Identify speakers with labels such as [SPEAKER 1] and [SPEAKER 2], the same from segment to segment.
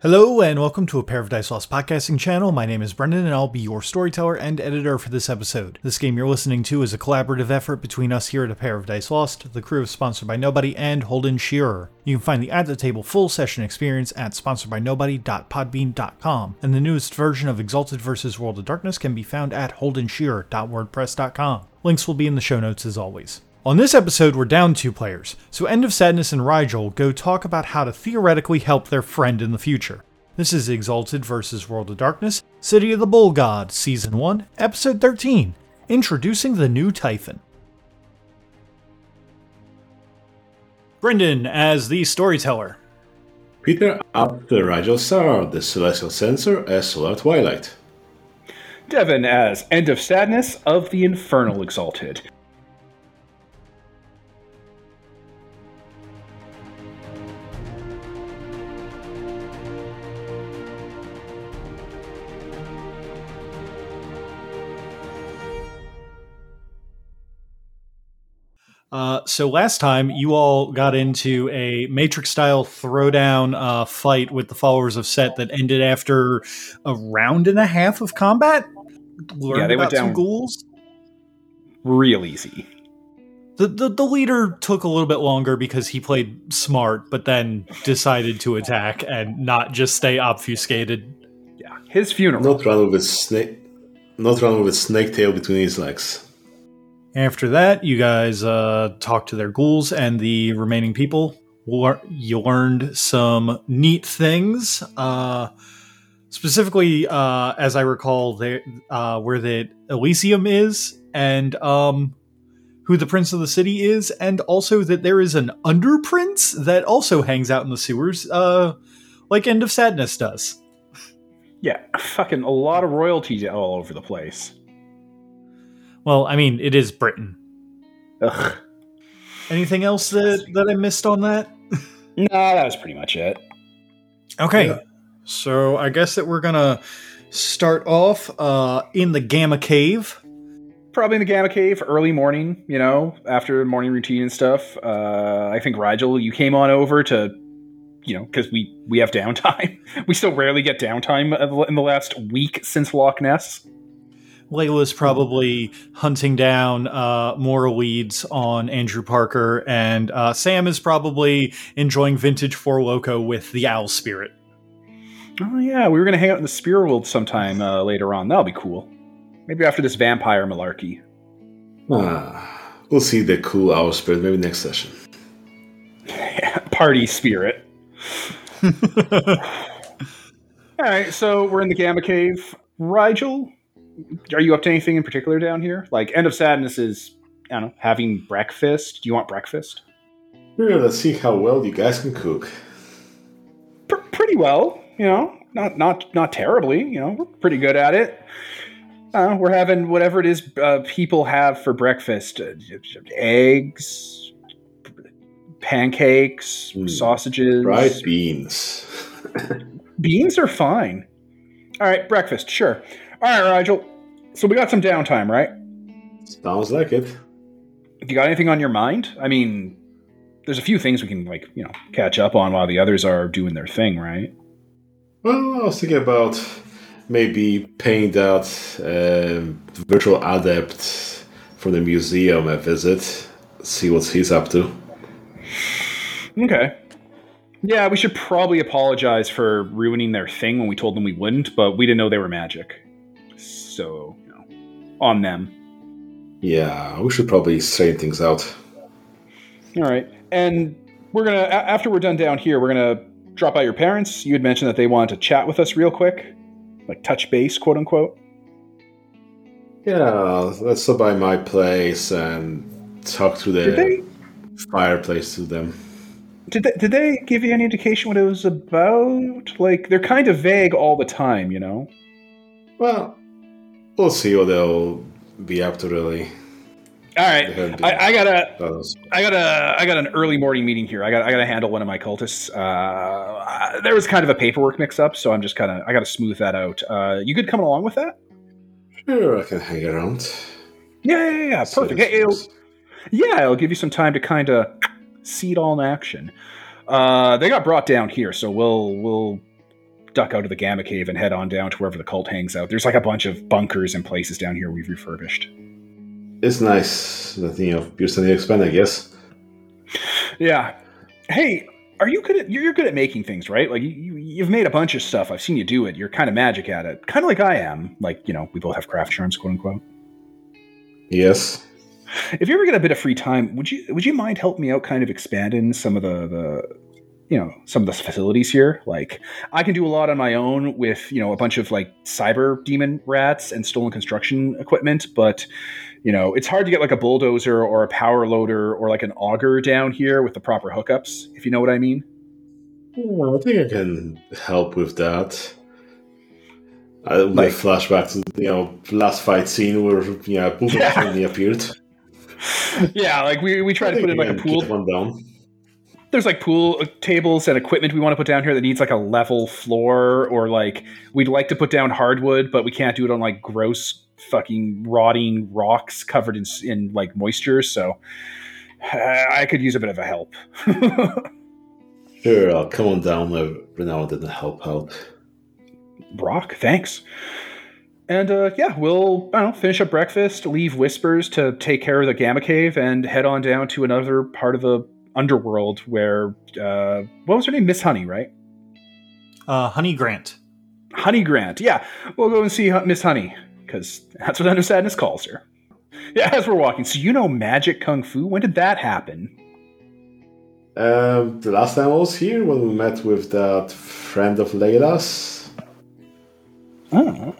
[SPEAKER 1] Hello and welcome to a Pair of Dice Lost podcasting channel. My name is Brendan and I'll be your storyteller and editor for this episode. This game you're listening to is a collaborative effort between us here at a Pair of Dice Lost. The crew is sponsored by Nobody and Holden Shearer. You can find the At the Table full session experience at sponsoredbynobody.podbean.com, and the newest version of Exalted vs. World of Darkness can be found at holdenshearer.wordpress.com. Links will be in the show notes as always. On this episode, we're down two players, so End of Sadness and Rigel go talk about how to theoretically help their friend in the future. This is Exalted vs. World of Darkness, City of the Bull God, Season 1, Episode 13, Introducing the New Typhon. Brendan as the storyteller.
[SPEAKER 2] Peter up the Rigel Star, the Celestial Censor as Solar Twilight.
[SPEAKER 3] Devon as End of Sadness of the Infernal Exalted.
[SPEAKER 1] Uh, so last time you all got into a Matrix style throwdown uh, fight with the followers of Set that ended after a round and a half of combat. Learned
[SPEAKER 3] Yeah, they went
[SPEAKER 1] about some
[SPEAKER 3] down-
[SPEAKER 1] ghouls.
[SPEAKER 3] Real easy.
[SPEAKER 1] The, the the leader took a little bit longer because he played smart, but then decided to attack and not just stay obfuscated.
[SPEAKER 3] Yeah. His funeral.
[SPEAKER 2] Not run with snake, not run with snake tail between his legs.
[SPEAKER 1] After that, you guys uh, talked to their ghouls and the remaining people. You learned some neat things. Uh, specifically, uh, as I recall, uh, where the Elysium is, and um, who the Prince of the City is, and also that there is an Under Prince that also hangs out in the sewers, uh, like End of Sadness does.
[SPEAKER 3] Yeah. Fucking a lot of royalties all over the place.
[SPEAKER 1] Well, I mean, it is Britain.
[SPEAKER 3] Ugh.
[SPEAKER 1] Anything else that, that I missed on that?
[SPEAKER 3] No, that was pretty much it.
[SPEAKER 1] Okay.
[SPEAKER 2] Yeah.
[SPEAKER 1] So I guess that we're gonna start off uh, in the Gamma Cave.
[SPEAKER 3] Probably in the Gamma Cave, early morning, you know, after morning routine and stuff. Uh, I think Rigel, you came on over to, you know, because we, we have downtime. we still rarely get downtime in the last week since Loch Ness.
[SPEAKER 1] Layla's probably hunting down uh, more leads on Andrew Parker, and uh, Sam is probably enjoying vintage Four Loco with the Owl Spirit.
[SPEAKER 3] Oh yeah, we were gonna hang out in the Spirit World sometime uh, later on. That'll be cool. Maybe after this vampire malarkey.
[SPEAKER 2] Ah, we'll see the cool owl spirit maybe next session.
[SPEAKER 3] Party spirit. All right, so we're in the Gamma Cave. Rigel, are you up to anything in particular down here? Like, End of Sadness is, I don't know, having breakfast. Do you want breakfast?
[SPEAKER 2] Yeah, let's see how well you guys can cook.
[SPEAKER 3] Pr- pretty well, you know. Not not not terribly, you know. We're pretty good at it. Uh, we're having whatever it is uh, people have for breakfast: uh, eggs, pancakes,
[SPEAKER 2] Mm.
[SPEAKER 3] sausages.
[SPEAKER 2] Fried beans.
[SPEAKER 3] Beans are fine. All right, breakfast, sure. All right, Rigel. So we got some downtime, right?
[SPEAKER 2] Sounds like it.
[SPEAKER 3] Have you got anything on your mind? I mean, there's a few things we can like, you know, catch up on while the others are doing their thing, right?
[SPEAKER 2] Well, I was thinking about maybe paying that um, virtual adept from the museum a visit, see what he's up to.
[SPEAKER 3] Okay. Yeah, we should probably apologize for ruining their thing when we told them we wouldn't, but we didn't know they were magic. So, you know, on them.
[SPEAKER 2] Yeah, we should probably straighten things out.
[SPEAKER 3] All right. And we're going to, after we're done down here, we're going to drop by your parents. You had mentioned that they wanted to chat with us real quick, like touch base, quote unquote.
[SPEAKER 2] Yeah, let's stop by my place and talk through
[SPEAKER 3] Did they,
[SPEAKER 2] the fireplace to them.
[SPEAKER 3] did they did they give you any indication what it was about? Like they're kind of vague all the time, you know.
[SPEAKER 2] Well, we'll see what they'll be up to, really.
[SPEAKER 3] All right, I, I gotta I got a I got an early morning meeting here. I got I got to handle one of my cultists. Uh, there was kind of a paperwork mix up, so I'm just kind of I got to smooth that out. Uh, you good coming along with that?
[SPEAKER 2] Sure, I can hang around.
[SPEAKER 3] Yeah, yeah, yeah. Perfect. Hey,
[SPEAKER 2] it
[SPEAKER 3] it'll, yeah, it'll give you some time to kind of see it all in action. Uh, they got brought down here, so we'll we'll duck out of the Gamma Cave and head on down to wherever the cult hangs out. There's like a bunch of bunkers and places down here we've refurbished.
[SPEAKER 2] It's nice that you know you're expand, I guess.
[SPEAKER 3] Yeah. Hey, are you good at you're, good at making things, right? Like you, you you've made a bunch of stuff. I've seen you do it. You're kind of magic at it, kind of like I am. Like you know, we both have craft charms, quote unquote.
[SPEAKER 2] Yes.
[SPEAKER 3] If you ever get a bit of free time, would you would you mind helping me out, kind of expanding some of the the you know some of the facilities here like i can do a lot on my own with you know a bunch of like cyber demon rats and stolen construction equipment but you know it's hard to get like a bulldozer or a power loader or like an auger down here with the proper hookups if you know what i mean
[SPEAKER 2] well, i think i can help with that I like flashback to you know last fight scene where you know yeah. appeared.
[SPEAKER 3] Yeah, like we, we try to put in like a pool one down there's like pool uh, tables and equipment we want to put down here that needs like a level floor or like we'd like to put down hardwood but we can't do it on like gross fucking rotting rocks covered in, in like moisture so uh, i could use a bit of a help.
[SPEAKER 2] Sure i'll uh, come on down every now and then help out.
[SPEAKER 3] Brock thanks. And uh, yeah, we'll I don't know, finish up breakfast, leave Whispers to take care of the Gamma Cave, and head on down to another part of the underworld where uh, what was her name? Miss Honey, right?
[SPEAKER 1] Uh, Honey Grant.
[SPEAKER 3] Honey Grant. Yeah, we'll go and see Miss Honey because that's what Under Sadness calls her. Yeah, as we're walking. So you know magic kung fu? When did that happen?
[SPEAKER 2] Um, the last time I was here when we met with that friend of Layla's.
[SPEAKER 3] I don't.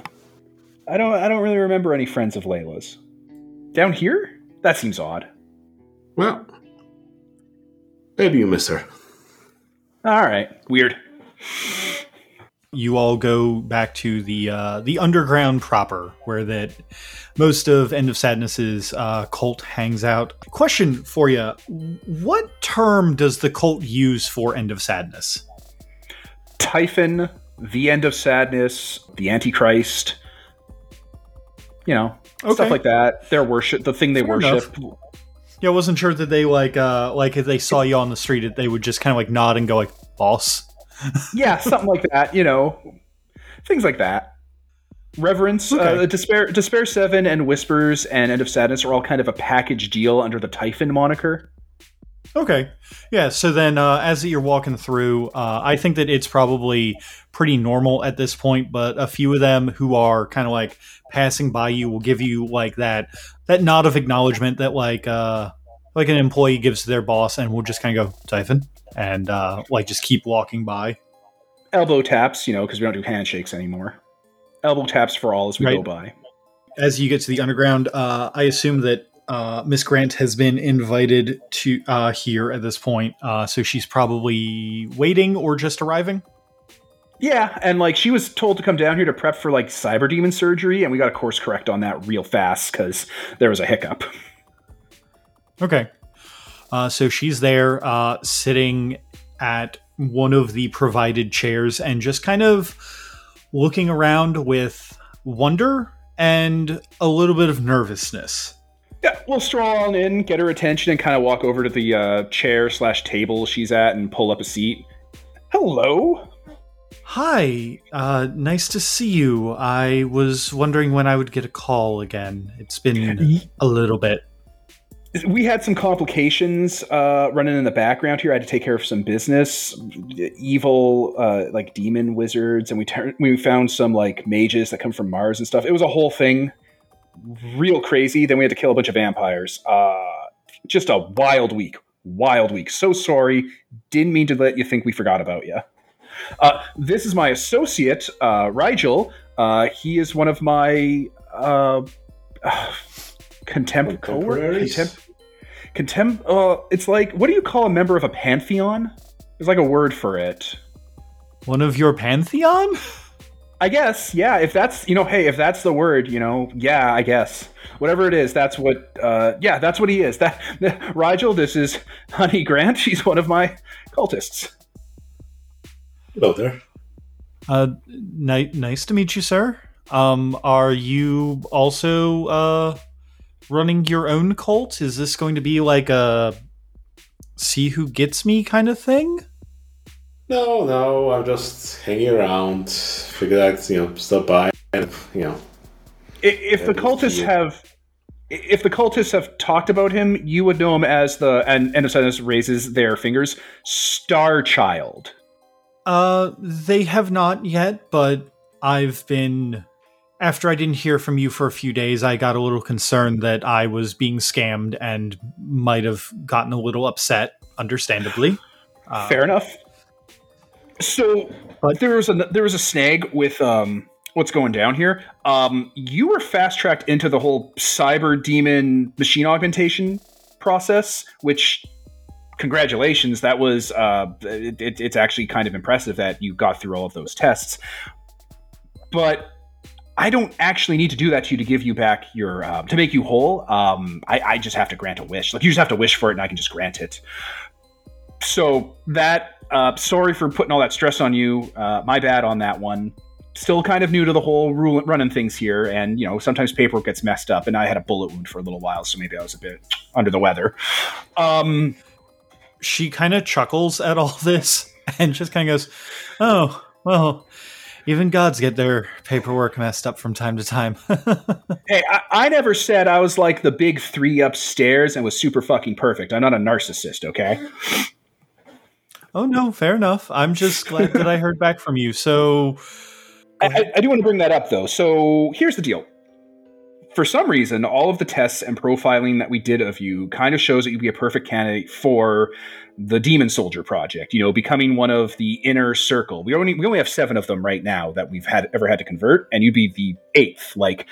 [SPEAKER 3] I don't. I don't really remember any friends of Layla's. Down here? That seems odd.
[SPEAKER 2] Well, Maybe you miss her.
[SPEAKER 3] All right. Weird.
[SPEAKER 1] You all go back to the uh, the underground proper, where that most of End of Sadness's uh, cult hangs out. Question for you: What term does the cult use for End of Sadness?
[SPEAKER 3] Typhon, the End of Sadness, the Antichrist. You know, okay. stuff like that. Their worship, the thing they Fair worship. Enough.
[SPEAKER 1] Yeah, I wasn't sure that they like uh like if they saw you on the street, that they would just kind of like nod and go like, "Boss."
[SPEAKER 3] yeah, something like that. You know, things like that. Reverence, uh, okay. uh, Despair, Despair Seven, and Whispers and End of Sadness are all kind of a package deal under the Typhon moniker.
[SPEAKER 1] Okay, yeah. So then, uh, as you're walking through, uh, I think that it's probably pretty normal at this point. But a few of them who are kind of like passing by you will give you like that that nod of acknowledgement that like uh like an employee gives to their boss and we'll just kind of go typhon and uh like just keep walking by
[SPEAKER 3] elbow taps you know because we don't do handshakes anymore elbow taps for all as we right. go by
[SPEAKER 1] as you get to the underground uh i assume that uh, Miss Grant has been invited to uh, here at this point, uh, so she's probably waiting or just arriving.
[SPEAKER 3] Yeah, and like she was told to come down here to prep for like cyber demon surgery, and we got a course correct on that real fast because there was a hiccup.
[SPEAKER 1] Okay. Uh, so she's there uh, sitting at one of the provided chairs and just kind of looking around with wonder and a little bit of nervousness.
[SPEAKER 3] Yeah, we'll stroll on in, get her attention, and kind of walk over to the uh, chair slash table she's at and pull up a seat. Hello.
[SPEAKER 1] Hi, uh, nice to see you. I was wondering when I would get a call again. It's been a little bit.
[SPEAKER 3] We had some complications uh, running in the background here. I had to take care of some business, evil uh, like demon wizards, and we we found some like mages that come from Mars and stuff. It was a whole thing, real crazy. Then we had to kill a bunch of vampires. Uh, just a wild week, wild week. So sorry. Didn't mean to let you think we forgot about you. Uh, this is my associate, uh, Rigel. Uh, he is one of my uh, contempt contempt contempt. Uh, it's like what do you call a member of a pantheon? There's like a word for it.
[SPEAKER 1] One of your pantheon?
[SPEAKER 3] I guess, yeah. If that's you know, hey, if that's the word, you know, yeah, I guess whatever it is, that's what. Uh, yeah, that's what he is. That Rigel. This is Honey Grant. She's one of my cultists.
[SPEAKER 2] Hello there.
[SPEAKER 1] Uh, ni- nice to meet you, sir. Um, are you also uh running your own cult? Is this going to be like a see who gets me kind of thing?
[SPEAKER 2] No, no, I'm just hanging around. Figured I'd, you know, stop by and, you know.
[SPEAKER 3] If the cultists have, if the cultists have talked about him, you would know him as the and End of Sadness raises their fingers, Star Child.
[SPEAKER 1] Uh, they have not yet, but I've been. After I didn't hear from you for a few days, I got a little concerned that I was being scammed and might have gotten a little upset, understandably. Uh,
[SPEAKER 3] Fair enough. So
[SPEAKER 1] But-
[SPEAKER 3] there was a there was a snag with um what's going down here. Um, you were fast tracked into the whole cyber demon machine augmentation process, which congratulations, that was uh, it, it, it's actually kind of impressive that you got through all of those tests. But I don't actually need to do that to you to give you back your uh, to make you whole. Um, I, I just have to grant a wish. Like you just have to wish for it, and I can just grant it. So that uh, sorry for putting all that stress on you. Uh, my bad on that one. Still kind of new to the whole rule running things here, and you know sometimes paperwork gets messed up, and I had a bullet wound for a little while, so maybe I was a bit under the weather. Um,
[SPEAKER 1] she kind of chuckles at all this and just kind of goes, "Oh, well, even gods get their paperwork messed up from time to time."
[SPEAKER 3] hey, I, I never said I was like the big three upstairs and was super fucking perfect. I'm not a narcissist, okay?
[SPEAKER 1] Oh no, fair enough. I'm just glad that I heard back from you. So,
[SPEAKER 3] I, I, do want to bring that up though. So here's the deal. For some reason, all of the tests and profiling that we did of you kind of shows that you'd be a perfect candidate for the Demon Soldier project. You know, becoming one of the inner circle. We only we only have seven of them right now that we've had ever had to convert, and you'd be the eighth. Like,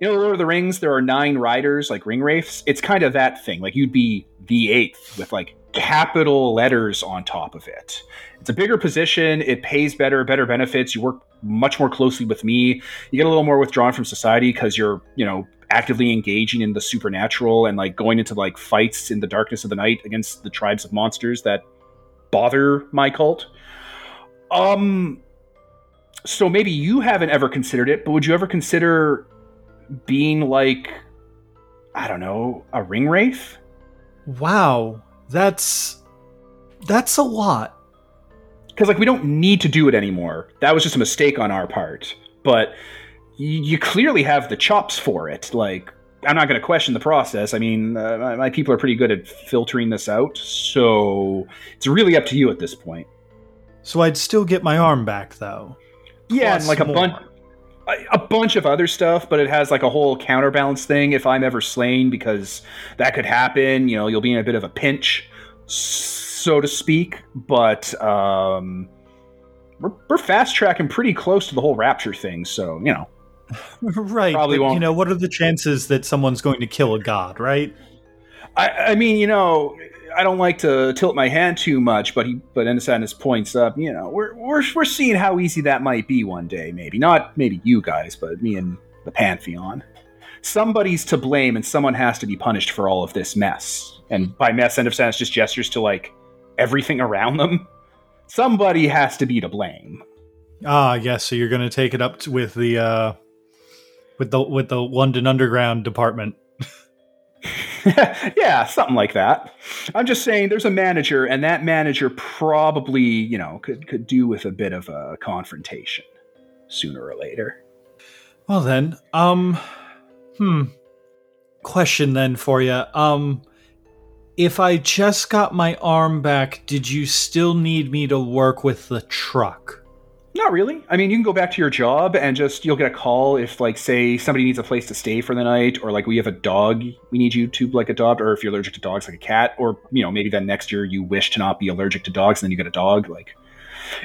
[SPEAKER 3] you know, Lord of the Rings, there are nine riders like ring wraiths. It's kind of that thing. Like, you'd be the eighth with like capital letters on top of it. It's a bigger position. It pays better, better benefits. You work much more closely with me. You get a little more withdrawn from society because you're, you know, actively engaging in the supernatural and like going into like fights in the darkness of the night against the tribes of monsters that bother my cult. Um so maybe you haven't ever considered it, but would you ever consider being like I don't know, a ring wraith?
[SPEAKER 1] wow, that's that's a lot.
[SPEAKER 3] because like we don't need to do it anymore. That was just a mistake on our part. But y- you clearly have the chops for it. Like I'm not going to question the process. I mean, uh, my, my people are pretty good at filtering this out, so it's really up to you at this point.
[SPEAKER 1] So I'd still get my arm back though.
[SPEAKER 3] Yeah, and like a bunch, a, bunch of other stuff, but it has like a whole counterbalance thing. If I'm ever slain, because that could happen, you know, you'll be in a bit of a pinch, so to speak. But um, we're, we're fast tracking pretty close to the whole rapture thing, so you know.
[SPEAKER 1] right.
[SPEAKER 3] Probably
[SPEAKER 1] but,
[SPEAKER 3] won't.
[SPEAKER 1] You know, what are the chances that someone's going to kill a god, right?
[SPEAKER 3] I, I mean, you know, I don't like to tilt my hand too much, but he, but End of Sadness points up. You know, we're we're we're seeing how easy that might be one day. Maybe not, maybe you guys, but me and the Pantheon. Somebody's to blame, and someone has to be punished for all of this mess. And by mess, End of Sadness just gestures to like everything around them. Somebody has to be to blame.
[SPEAKER 1] Ah, yes. So you're going to take it up with the uh, with the with the London Underground department.
[SPEAKER 3] yeah, something like that. I'm just saying there's a manager, and that manager probably, you know, could could do with a bit of a confrontation sooner or later.
[SPEAKER 1] Well then, um, hmm. Question then for you. Um, if I just got my arm back, did you still need me to work with the truck?
[SPEAKER 3] Not really. I mean, you can go back to your job and just you'll get a call if, like, say somebody needs a place to stay for the night, or like we have a dog we need you to like adopt, or if you're allergic to dogs, like a cat, or you know maybe then next year you wish to not be allergic to dogs, and then you get a dog. Like,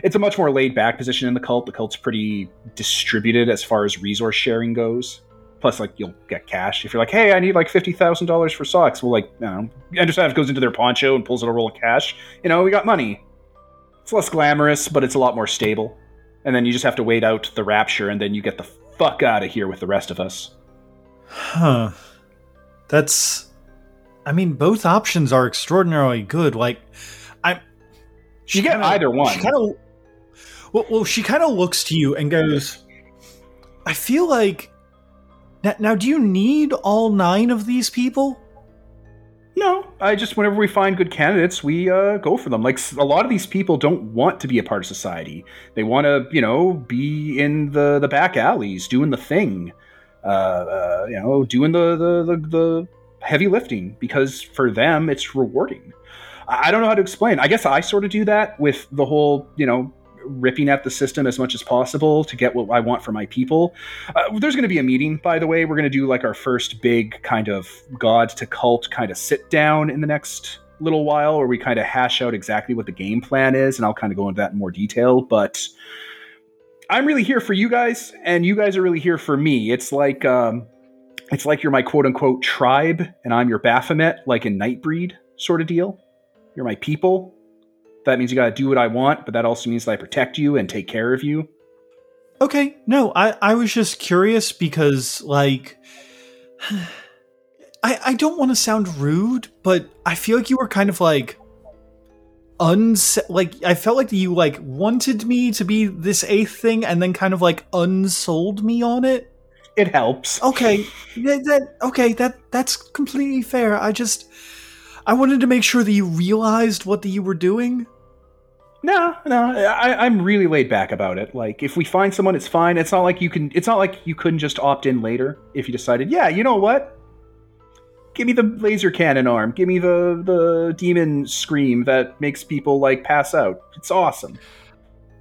[SPEAKER 3] it's a much more laid back position in the cult. The cult's pretty distributed as far as resource sharing goes. Plus, like you'll get cash if you're like, hey, I need like fifty thousand dollars for socks. Well, like, you know, goes into their poncho and pulls out a roll of cash. You know, we got money. It's less glamorous, but it's a lot more stable and then you just have to wait out the rapture, and then you get the fuck out of here with the rest of us.
[SPEAKER 1] Huh. That's. I mean, both options are extraordinarily good. Like, I'm.
[SPEAKER 3] You get either one.
[SPEAKER 1] She kind of. Well, well, she kind of looks to you and goes, "I feel like." Now, now, do you need all nine of these people?
[SPEAKER 3] I just whenever we find good candidates, we uh, go for them. Like a lot of these people don't want to be a part of society. They want to, you know, be in the the back alleys doing the thing, uh, uh, you know, doing the, the the the heavy lifting because for them it's rewarding. I don't know how to explain. I guess I sort of do that with the whole, you know, ripping at the system as much as possible to get what I want for my people. Uh, there's going to be a meeting, by the way. We're going to do like our first big kind of god to cult kind of sit down in the next little while where we kind of hash out exactly what the game plan is, and I'll kind of go into that in more detail. But I'm really here for you guys, and you guys are really here for me. It's like um, it's like you're my quote unquote tribe, and I'm your Baphomet, like in Nightbreed sort of deal. You're my people. That means you got to do what I want, but that also means that I protect you and take care of you.
[SPEAKER 1] Okay, no, I, I was just curious because, like, I, I don't want to sound rude, but I feel like you were kind of like unse like I felt like you like wanted me to be this eighth thing and then kind of like unsold me on it.
[SPEAKER 3] It helps.
[SPEAKER 1] Okay, that, that okay, that that's completely fair. I just I wanted to make sure that you realized what that you were doing.
[SPEAKER 3] No, no, I, I'm really laid back about it. Like, if we find someone, it's fine. It's not like you can. It's not like you couldn't just opt in later if you decided. Yeah, you know what? Give me the laser cannon arm. Give me the the demon scream that makes people like pass out. It's awesome.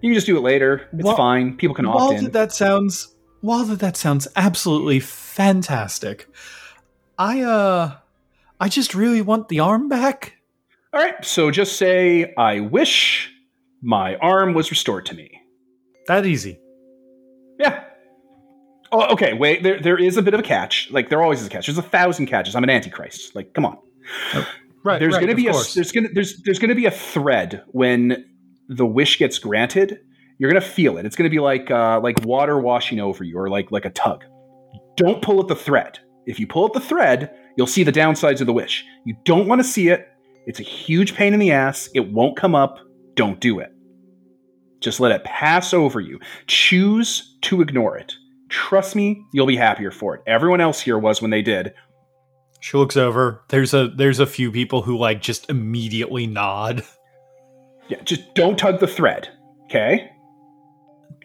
[SPEAKER 3] You can just do it later. It's
[SPEAKER 1] Well-
[SPEAKER 3] fine. People can opt in.
[SPEAKER 1] that, that sounds while that, that sounds absolutely fantastic i uh i just really want the arm back
[SPEAKER 3] All right. So just say, I wish my arm was restored to me.
[SPEAKER 1] that easy
[SPEAKER 3] Yeah. Oh, okay. Wait. There, there is a bit of a catch. Like there always is a catch. There's a thousand catches. I'm an antichrist. Like, come on.
[SPEAKER 1] right
[SPEAKER 3] there's going to be a
[SPEAKER 1] course.
[SPEAKER 3] there's going to there's there's going to be a thread when the wish gets granted. You're going to feel it. It's going to be like uh, like water washing over you, or like like a tug. Don't pull at the thread. If you pull at the thread, you'll see the downsides of the wish. You don't want to see it. It's a huge pain in the ass. It won't come up. Don't do it. Just let it pass over you. Choose to ignore it. Trust me, you'll be happier for it. Everyone else here was when they did.
[SPEAKER 1] she looks over there's a there's a few people who like just immediately nod
[SPEAKER 3] Yeah, just don't tug the thread. Okay?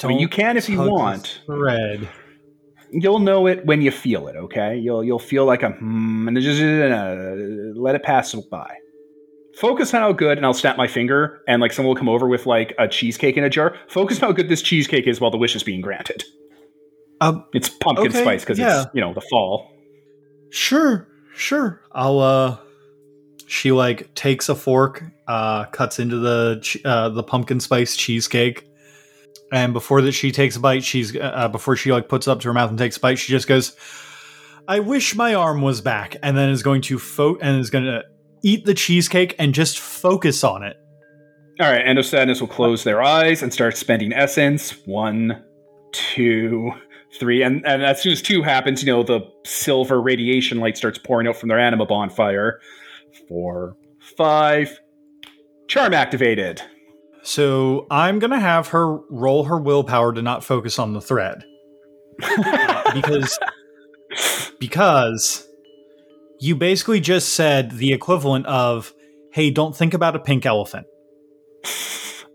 [SPEAKER 3] I mean, you can if you want.
[SPEAKER 1] thread
[SPEAKER 3] You'll know it when you feel it. Okay? You'll you'll feel like a hmm, and just uh, let it pass by. Focus on how good, and I'll snap my finger, and like someone will come over with like a cheesecake in a jar. Focus on how good this cheesecake is while the wish is being granted.
[SPEAKER 1] um
[SPEAKER 3] It's pumpkin
[SPEAKER 1] Okay,
[SPEAKER 3] spice because
[SPEAKER 1] yeah.
[SPEAKER 3] it's you know the fall.
[SPEAKER 1] sure sure i'll uh she like takes a fork uh cuts into the uh the pumpkin spice cheesecake and before that she takes a bite she's uh, before she like puts it up to her mouth and takes a bite she just goes i wish my arm was back and then is going to fo- and is going to eat the cheesecake and just focus on it
[SPEAKER 3] All right, End of Sadness will close their eyes and start spending essence. One, two, three, and, and as soon as two happens, you know, the silver radiation light starts pouring out from their anima bonfire. Four, five, charm activated.
[SPEAKER 1] so i'm going to have her roll her willpower to not focus on the thread because because you basically just said the equivalent of hey don't think about a pink elephant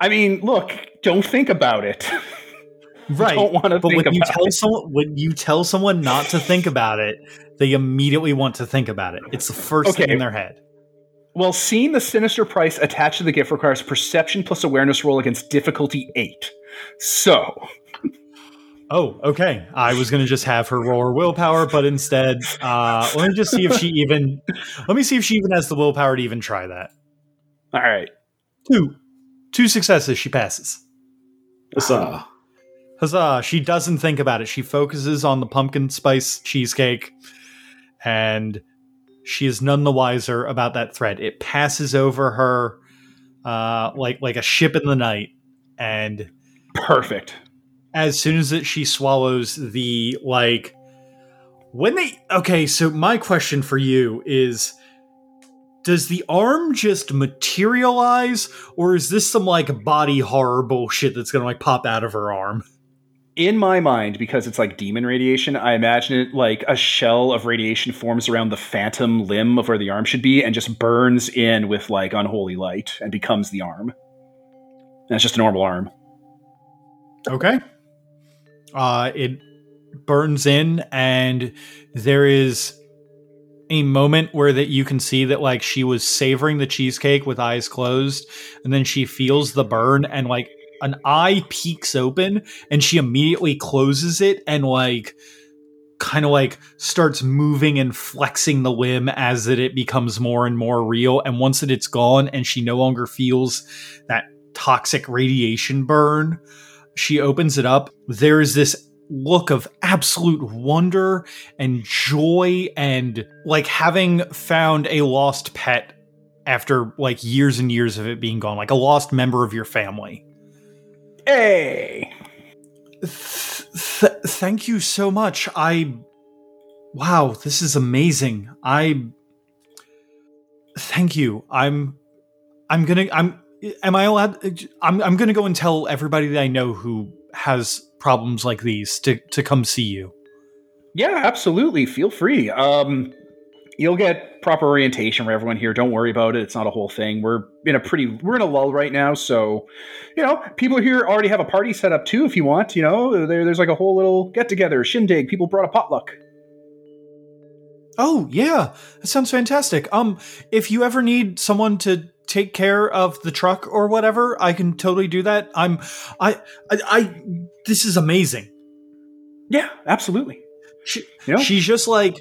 [SPEAKER 3] I mean, look, don't think about it.
[SPEAKER 1] right
[SPEAKER 3] Don't want to
[SPEAKER 1] but
[SPEAKER 3] think
[SPEAKER 1] when you tell
[SPEAKER 3] it.
[SPEAKER 1] someone when you tell someone not to think about it they immediately want to think about it it's the first thing in their head
[SPEAKER 3] Well, seeing the sinister price attached to the gift requires perception plus awareness roll against difficulty eight. So,
[SPEAKER 1] oh okay i was going to just have her roll her willpower but instead uh let me just see if she even let me see if she even has the willpower to even try that
[SPEAKER 3] all right.
[SPEAKER 1] two two successes she passes
[SPEAKER 2] Huzzah.
[SPEAKER 1] Huzzah. She doesn't think about it. She focuses on the pumpkin spice cheesecake and she is none the wiser about that threat. It passes over her uh, like like a ship in the night. And
[SPEAKER 3] Perfect.
[SPEAKER 1] As soon as it, she swallows the like when they okay, so my question for you is does the arm just materialize or is this some like body horror bullshit that's gonna like pop out of her arm?
[SPEAKER 3] in my mind, because it's like demon radiation, I imagine it like a shell of radiation forms around the phantom limb of where the arm should be and just burns in with like unholy light and becomes the arm. that's just a normal arm.
[SPEAKER 1] Okay. Uh, it burns in, and there is a moment where that you can see that like she was savoring the cheesecake with eyes closed, and then she feels the burn, and like an eye peeks open, and she immediately closes it, and like kind of like starts moving and flexing the limb as that it becomes more and more real. And once that it's gone and she no longer feels that toxic radiation burn she opens it up there is this look of absolute wonder and joy and like having found a lost pet after like years and years of it being gone like a lost member of your family.
[SPEAKER 3] Hey!
[SPEAKER 1] Th- th- thank you so much. I wow this is amazing. I thank you. I'm i'm gonna i'm am i allowed i'm, I'm gonna go and tell everybody that i know who has problems like these to to come see you
[SPEAKER 3] Yeah, absolutely. Feel free. Um, you'll get proper orientation for everyone here. Don't worry about it. It's not a whole thing. We're in a pretty we're in a lull right now, so you know people here already have a party set up too. If you want, you know, there, there's like a whole little get together shindig. People brought a potluck.
[SPEAKER 1] oh yeah that sounds fantastic um if you ever need someone to take care of the truck or whatever i can totally do that i'm i i, I this is amazing
[SPEAKER 3] Yeah, absolutely.
[SPEAKER 1] She,
[SPEAKER 3] know?
[SPEAKER 1] she's just like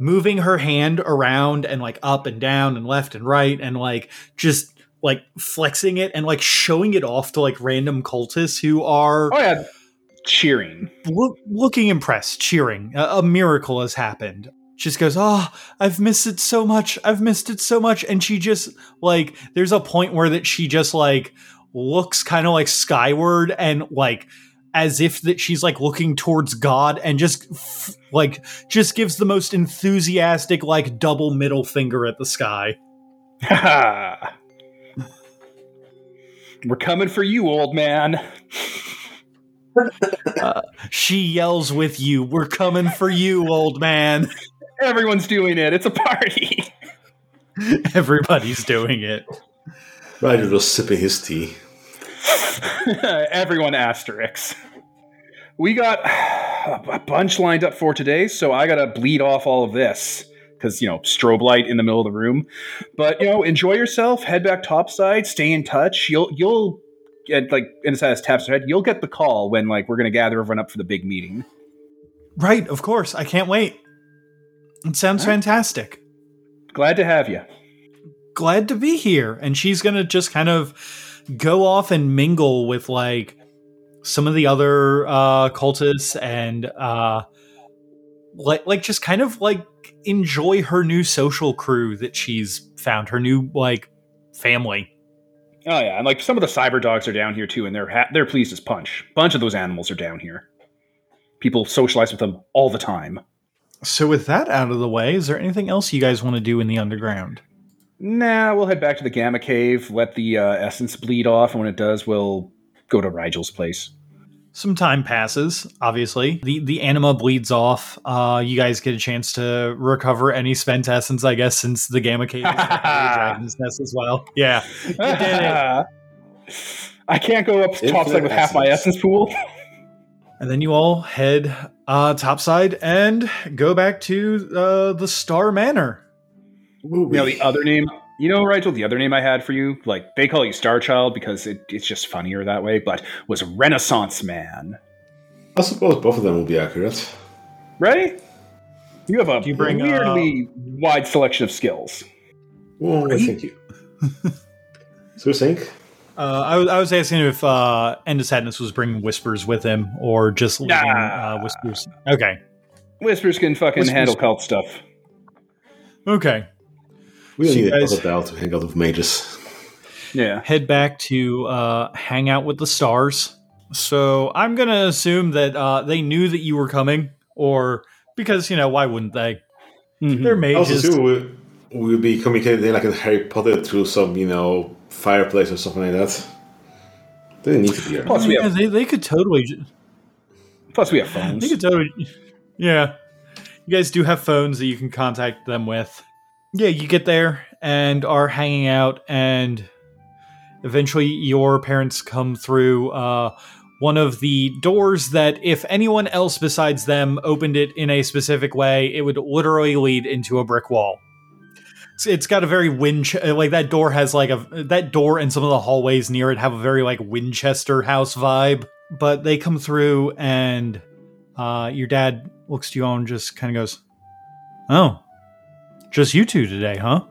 [SPEAKER 1] moving her hand around and like up and down and left and right and like just like flexing it and like showing it off to like random cultists who are
[SPEAKER 3] Oh yeah, cheering.
[SPEAKER 1] loo- looking impressed, cheering. A, a miracle has happened. She just goes, "Oh, I've missed it so much. I've missed it so much." And she just like there's a point where that she just like looks kind of like skyward and like as if that she's like looking towards God and just f- like just gives the most enthusiastic like double middle finger at the sky.
[SPEAKER 3] We're coming for you, old man.
[SPEAKER 1] Uh, she yells with you, "We're coming for you, old man."
[SPEAKER 3] Everyone's doing it. It's a party.
[SPEAKER 1] Everybody's doing it.
[SPEAKER 2] Ryder was sipping his tea.
[SPEAKER 3] Everyone asterisks. We got a bunch lined up for today, so I gotta bleed off all of this because you know strobe light in the middle of the room. But you know, enjoy yourself. Head back topside. Stay in touch. You'll you'll get like End of Sadness taps her head. You'll get the call when like we're gonna gather everyone up for the big meeting.
[SPEAKER 1] Right, of course. I can't wait. It sounds fantastic.
[SPEAKER 3] Glad to have you.
[SPEAKER 1] Glad to be here. And she's going to just kind of go off and mingle with like some of the other uh cultists and uh like like just kind of like enjoy her new social crew that she's found, her new like family.
[SPEAKER 3] Oh yeah, and like some of the cyber dogs are down here too, and they're ha- they're pleased as punch. bunch of those animals are down here. People socialize with them all the time.
[SPEAKER 1] So with that out of the way, is there anything else you guys want to do in the underground?
[SPEAKER 3] Nah, we'll head back to the Gamma Cave, let the uh, essence bleed off, and when it does, we'll go to Rigel's place.
[SPEAKER 1] Some time passes, obviously. The the anima bleeds off. Uh you guys get a chance to recover any spent essence, I guess, since the gamma cave is dragon's nest as well. Yeah. You did it.
[SPEAKER 3] I can't go up
[SPEAKER 2] Infinite
[SPEAKER 3] topside with half my
[SPEAKER 2] essence.
[SPEAKER 3] essence pool.
[SPEAKER 1] And then you all head uh topside and go back to uh the Star Manor.
[SPEAKER 3] you know the other name, you know, Rigel, the other name I had for you, like they call you Star Child because it, it's just funnier that way, but was Renaissance Man.
[SPEAKER 2] I suppose both of them will be accurate.
[SPEAKER 3] Right? You have a
[SPEAKER 1] you bring, uh,
[SPEAKER 3] weirdly wide selection of skills.
[SPEAKER 2] Well,
[SPEAKER 1] Right?
[SPEAKER 2] thank you. so you think?
[SPEAKER 1] Uh, I was I was asking if uh, End of Sadness was bringing whispers with him or just leaving
[SPEAKER 3] Nah.
[SPEAKER 1] uh, whispers. Okay,
[SPEAKER 3] Whispers can fucking
[SPEAKER 1] Whispers-
[SPEAKER 3] handle cult stuff.
[SPEAKER 1] okay.
[SPEAKER 2] We don't
[SPEAKER 1] So you
[SPEAKER 2] need a
[SPEAKER 1] guys-
[SPEAKER 2] crocodile to hang out with mages.
[SPEAKER 3] Yeah.
[SPEAKER 1] Head back to uh, hang out with the stars. So I'm gonna assume that uh, they knew that you were coming, or because you know why wouldn't they?
[SPEAKER 3] Mhm.
[SPEAKER 1] They're
[SPEAKER 2] I also
[SPEAKER 1] mages.
[SPEAKER 2] assume we, we'll be communicating like in Harry Potter through some, you know, fireplace or something like that. They didn't need to be here.
[SPEAKER 3] Plus, we
[SPEAKER 1] Yeah,
[SPEAKER 3] have
[SPEAKER 1] they, they could totally. ju-
[SPEAKER 3] Plus, we have phones.
[SPEAKER 1] You could totally, yeah. You guys do have phones that you can contact them with. Yeah, you get there and are hanging out, and eventually your parents come through uh, one of the doors that, if anyone else besides them opened it in a specific way, it would literally lead into a brick wall. It's- It's got a very Winch like that door has like a that door and some of the hallways near it have a very like Winchester house vibe. But they come through and uh, your dad looks to you all and just kind of goes, "Oh, just you two today, huh?"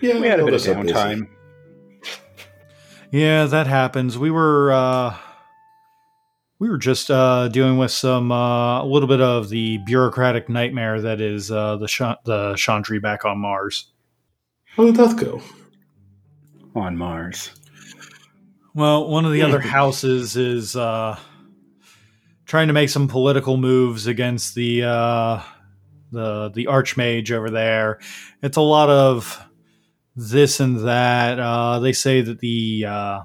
[SPEAKER 2] Yeah,
[SPEAKER 3] we had a bit of
[SPEAKER 2] those are busy.
[SPEAKER 3] downtime.
[SPEAKER 1] Yeah, that happens. We were uh we were just uh dealing with some uh a little bit of the bureaucratic nightmare that is uh the Sha- the Chantry back on Mars.
[SPEAKER 2] How did that go?
[SPEAKER 3] on Mars.
[SPEAKER 1] Well, one of the other houses is uh trying to make some political moves against the uh the the archmage over there. It's a lot of this and that. Uh they say that the uh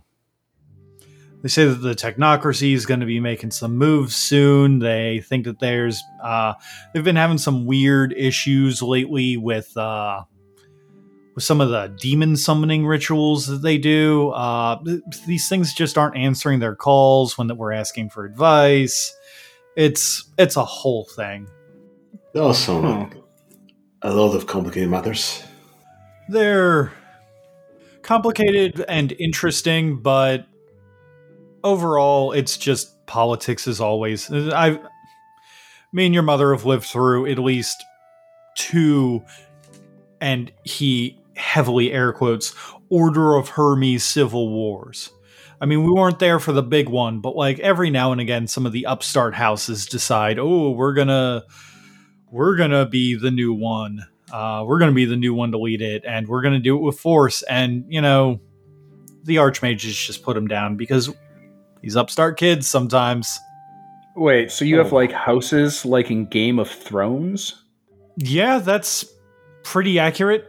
[SPEAKER 1] they say that the technocracy is going to be making some moves soon. They think that there's uh they've been having some weird issues lately with uh with some of the demon summoning rituals that they do. Uh, th- these things just aren't answering their calls when that we're asking for advice. It's it's a whole thing.
[SPEAKER 2] Those sound like a lot of complicated matters.
[SPEAKER 1] They're complicated and interesting, but overall, it's just politics as always. I, me and your mother have lived through at least two, and he heavily air quotes Order of Hermes civil wars. I mean, we weren't there for the big one, but like every now and again, some of the upstart houses decide, oh, we're gonna, we're gonna be the new one. Uh, we're gonna be the new one to lead it, and we're gonna do it with force. And you know, the archmages just put him down because these upstart kids sometimes.
[SPEAKER 3] Wait, so you have
[SPEAKER 2] Oh.
[SPEAKER 3] like houses like in Game of Thrones?
[SPEAKER 1] Yeah, that's pretty accurate.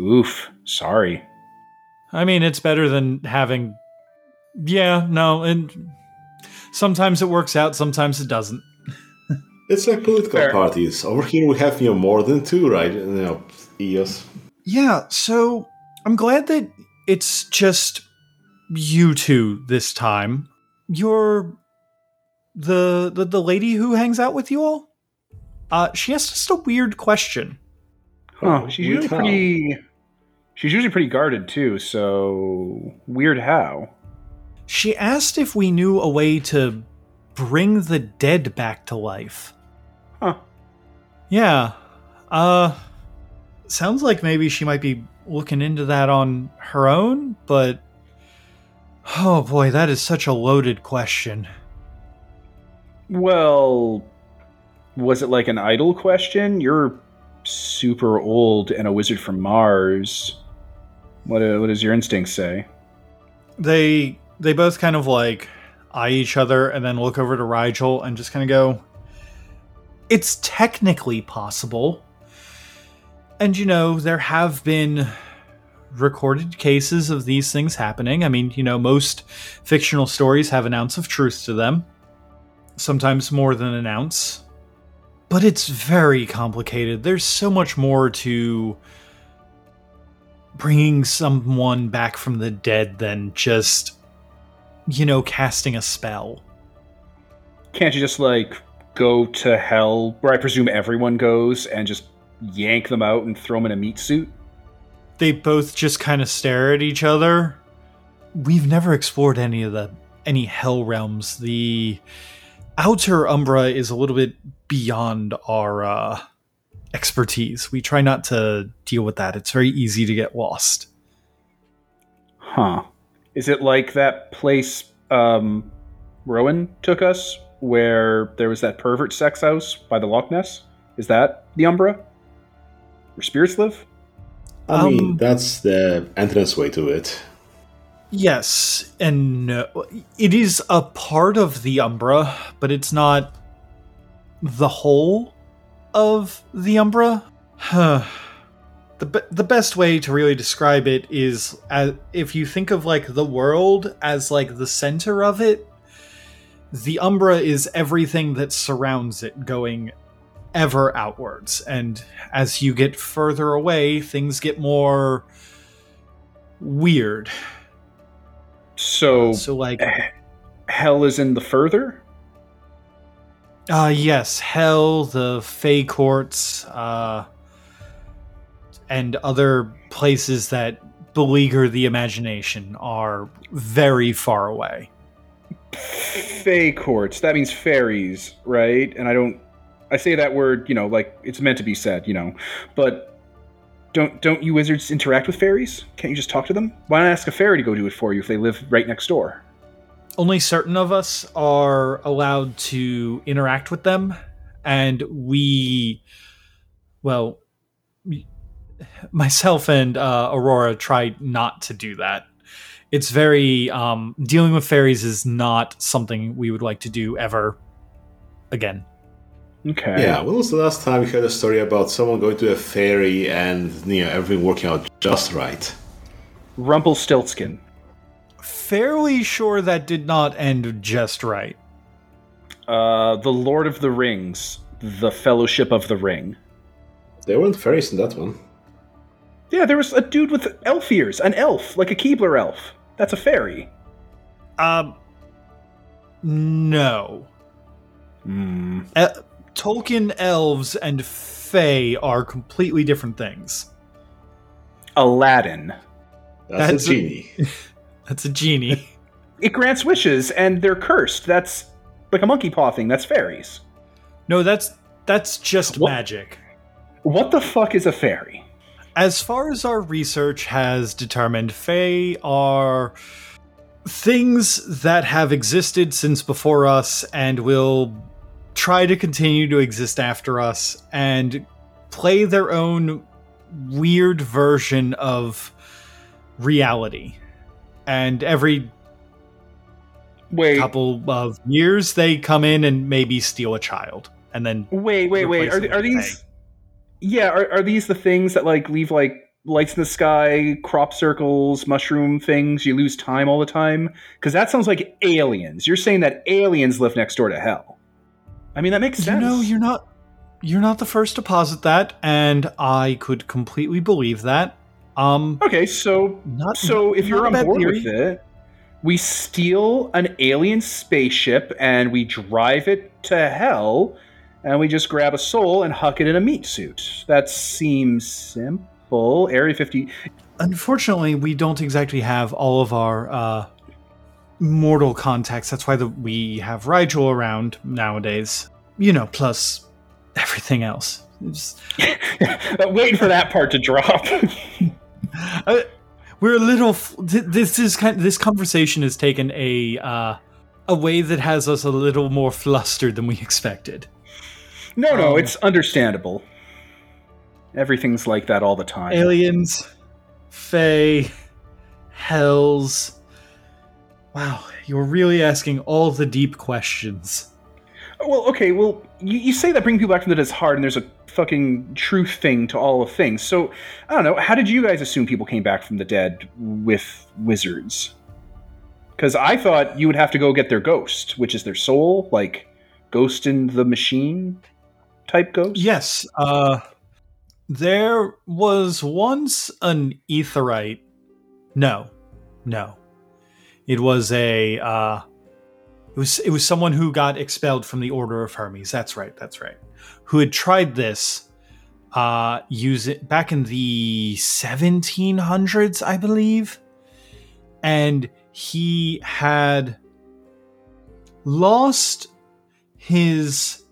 [SPEAKER 3] Oof, sorry.
[SPEAKER 1] I mean, it's better than having. Yeah, no, and sometimes it works out, sometimes it doesn't.
[SPEAKER 2] It's like political
[SPEAKER 3] Fair.
[SPEAKER 2] parties. Over here we have you know more than two, right? You know, EOS.
[SPEAKER 1] Yeah, so I'm glad that it's just you two this time. You're the the, the lady who hangs out with you all. Uh, she asked us a weird question.
[SPEAKER 3] Huh, she's
[SPEAKER 2] Weird
[SPEAKER 3] usually
[SPEAKER 2] how.
[SPEAKER 3] pretty. She's usually pretty guarded too. So weird how.
[SPEAKER 1] She asked if we knew a way to bring the dead back to life.
[SPEAKER 3] Huh.
[SPEAKER 1] Yeah. Uh sounds like maybe she might be looking into that on her own, but oh boy, that is such a loaded question.
[SPEAKER 3] Well, was it like an idle question? You're super old and a wizard from Mars. What uh, what does your instinct say?
[SPEAKER 1] They they both kind of like eye each other and then look over to Rigel and just kind of go It's technically possible. And you know, there have been recorded cases of these things happening. I mean, you know, most fictional stories have an ounce of truth to them, sometimes more than an ounce. But it's very complicated. There's so much more to bringing someone back from the dead than just, you know, casting a spell.
[SPEAKER 3] Can't you just like go to hell, where I presume everyone goes, and just yank them out and throw them in a meat suit?
[SPEAKER 1] They both just kind of stare at each other. We've never explored any of the any hell realms. The outer Umbra is a little bit beyond our uh, expertise. We try not to deal with that. It's very easy to get lost.
[SPEAKER 3] Huh. Is it like that place um, Rowan took us, where there was that pervert sex house by the Loch Ness? Is that the Umbra? Where spirits live?
[SPEAKER 2] I mean,
[SPEAKER 1] Um,
[SPEAKER 2] that's the entrance way to it.
[SPEAKER 1] Yes and no. It is a part of the Umbra, but it's not the whole of the Umbra. Huh. the be- the best way to really describe it is as if you think of like the world as like the center of it, the Umbra is everything that surrounds it going ever outwards. And as you get further away, things get more weird.
[SPEAKER 3] So,
[SPEAKER 1] So, like,
[SPEAKER 3] hell is in the further?
[SPEAKER 1] uh, yes, Hell, the Fey Courts, uh, and other places that beleaguer the imagination are very far away.
[SPEAKER 3] Fey courts. That means fairies, right? And I don't. I say that word, you know, like it's meant to be said, you know. But don't don't you wizards interact with fairies? Can't you just talk to them? Why not ask a fairy to go do it for you if they live right next door?
[SPEAKER 1] only certain of us are allowed to interact with them and we well myself and uh, aurora try not to do that it's very um, dealing with fairies is not something we would like to do ever again
[SPEAKER 3] Okay.
[SPEAKER 2] Yeah, when was the last time you heard a story about someone going to a fairy and you know everything working out just right?
[SPEAKER 3] Rumpelstiltskin.
[SPEAKER 1] fairly sure that did not end just right
[SPEAKER 3] Uh, the Lord of the Rings. The Fellowship of the Ring.
[SPEAKER 2] There weren't fairies in that one.
[SPEAKER 3] Yeah, there was a dude with elf ears, an elf, like a Keebler elf. That's a fairy.
[SPEAKER 1] um no
[SPEAKER 3] Hmm.
[SPEAKER 1] E- Tolkien elves and Fae are completely different things.
[SPEAKER 3] Aladdin.
[SPEAKER 2] That's,
[SPEAKER 1] That's
[SPEAKER 2] a
[SPEAKER 1] a-
[SPEAKER 2] genie.
[SPEAKER 1] That's a genie.
[SPEAKER 3] It grants wishes, and they're cursed. That's like a monkey paw thing. That's fairies.
[SPEAKER 1] no, that's that's just
[SPEAKER 3] What?
[SPEAKER 1] magic.
[SPEAKER 3] What the fuck is a fairy?
[SPEAKER 1] As far as our research has determined, Fae are things that have existed since before us and will try to continue to exist after us and play their own weird version of reality. And every
[SPEAKER 3] Wait,
[SPEAKER 1] couple of years they come in and maybe steal a child and then
[SPEAKER 3] wait, wait, wait. Are, are these? Yeah, are, are these the things that like leave like lights in the sky, crop circles, mushroom things? You lose time all the time because that sounds like aliens. You're saying that aliens live next door to hell. I mean, that makes
[SPEAKER 1] you
[SPEAKER 3] sense.
[SPEAKER 1] know you're not you're not the first to posit that and i could completely believe that um
[SPEAKER 3] Okay, so
[SPEAKER 1] not
[SPEAKER 3] So if you're
[SPEAKER 1] a
[SPEAKER 3] on board
[SPEAKER 1] theory.
[SPEAKER 3] with it, we steal an alien spaceship and we drive it to hell, and we just grab a soul and huck it in a meat suit. That seems simple. Area 50.
[SPEAKER 1] unfortunately we don't exactly have all of our uh mortal contacts that's why the, we have rigel around nowadays you know plus everything else It's-
[SPEAKER 3] Waiting for that part to drop.
[SPEAKER 1] Uh, we're a little. f- This is kind. This conversation has taken a uh, a way that has us a little more flustered than we expected.
[SPEAKER 3] no, no,
[SPEAKER 1] Um,
[SPEAKER 3] it's understandable. Everything's like that all the time.
[SPEAKER 1] Aliens, Fae, Hells. Wow, you're really asking all the deep questions.
[SPEAKER 3] Well, okay, well, you, you say that bringing people back from the dead is hard, and there's a fucking truth thing to all of things. So, I don't know, how did you guys assume people came back from the dead with wizards? Because I thought you would have to go get their ghost, which is their soul, like Ghost in the Machine type ghost?
[SPEAKER 1] Yes, uh, there was once an etherite. No, no, it was a. Uh, it was it was someone who got expelled from the Order of Hermes. That's right. That's right. Who had tried this, uh, use it back in the 1700s, I believe, and he had lost his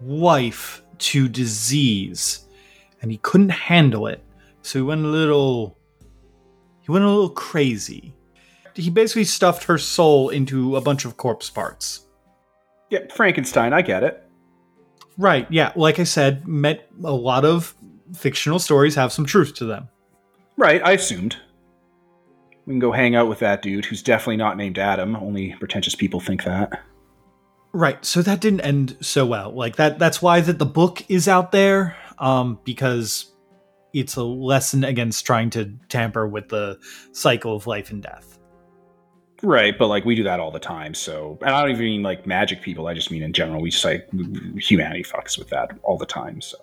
[SPEAKER 1] wife to disease and he couldn't handle it so he went a little he went a little crazy he basically stuffed her soul into a bunch of corpse parts
[SPEAKER 3] Yeah, Frankenstein, I get it.
[SPEAKER 1] right yeah like i said met a lot of fictional stories have some truth to them
[SPEAKER 3] Right, I assumed. We can go hang out with that dude who's definitely not named Adam. Only pretentious people think that.
[SPEAKER 1] right so that didn't end so well like that that's why that the book is out there um because it's a lesson against trying to tamper with the cycle of life and death
[SPEAKER 3] Right, but like we do that all the time. So, and I don't even mean like magic people. I just mean in general. We just like humanity fucks with that all the time. So,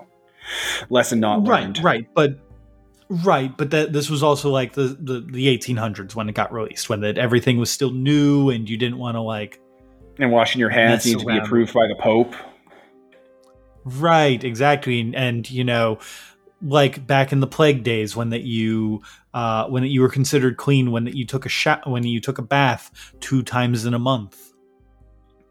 [SPEAKER 3] lesson not learned.
[SPEAKER 1] Right, right, but right, but that this was also like the the, the 1800s when it got released, when that everything was still new and you didn't want to like.
[SPEAKER 3] And washing your hands
[SPEAKER 1] Mess
[SPEAKER 3] need to be approved by the Pope.
[SPEAKER 1] Right, exactly, and, and you know, like back in the plague days when that you uh, when that you were considered clean when that you took a shot when you took a bath two times in a month.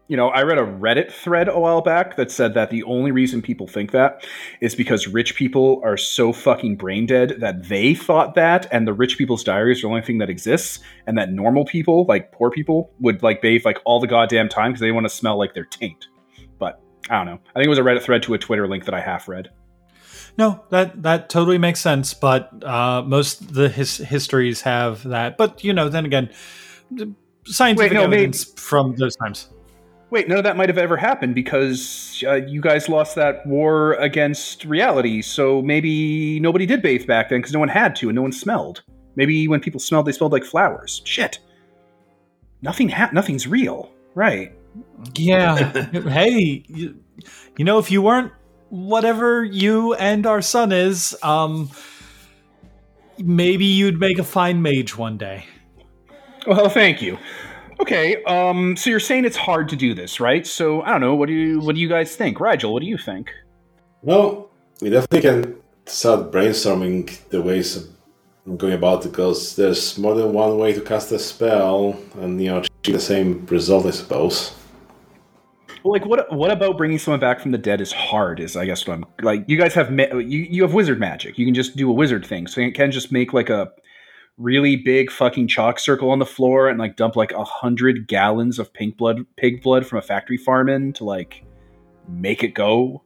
[SPEAKER 3] You know, I read a Reddit thread a while back that said that the only reason people think that is because rich people are so fucking brain dead that they thought that, and the rich people's diaries are the only thing that exists, and that normal people, like poor people, would like bathe like all the goddamn time because they want to smell like their taint. But I don't know. I think it was a Reddit thread to a Twitter link that I half read.
[SPEAKER 1] No, that that totally makes sense. But uh, most of the his, histories have that. But you know, then again, scientific
[SPEAKER 3] Wait, no, maybe-
[SPEAKER 1] evidence from those times.
[SPEAKER 3] Wait, none of that might have ever happened because uh, you guys lost that war against reality. So maybe nobody did bathe back then because no one had to and no one smelled. Maybe when people smelled, they smelled like flowers. Shit. Nothing. Ha- nothing's real, right?
[SPEAKER 1] Yeah. hey, you, you know, if you weren't whatever you and our son is, um, maybe you'd make a fine mage one day.
[SPEAKER 3] Well, thank you. Okay, um, so you're saying it's hard to do this, right? So I don't know. What do you What do you guys think, Rigel? What do you think?
[SPEAKER 2] Well, we definitely can start brainstorming the ways of going about it because there's more than one way to cast a spell and you know achieve the same result, I suppose.
[SPEAKER 3] Well, like, what what about bringing someone back from the dead is hard? Is I guess what I'm like. You guys have ma- you you have wizard magic. You can just do a wizard thing. So you can just make like a really big fucking chalk circle on the floor and like dump like a hundred gallons of pink blood pig blood from a factory farm in to like make it go.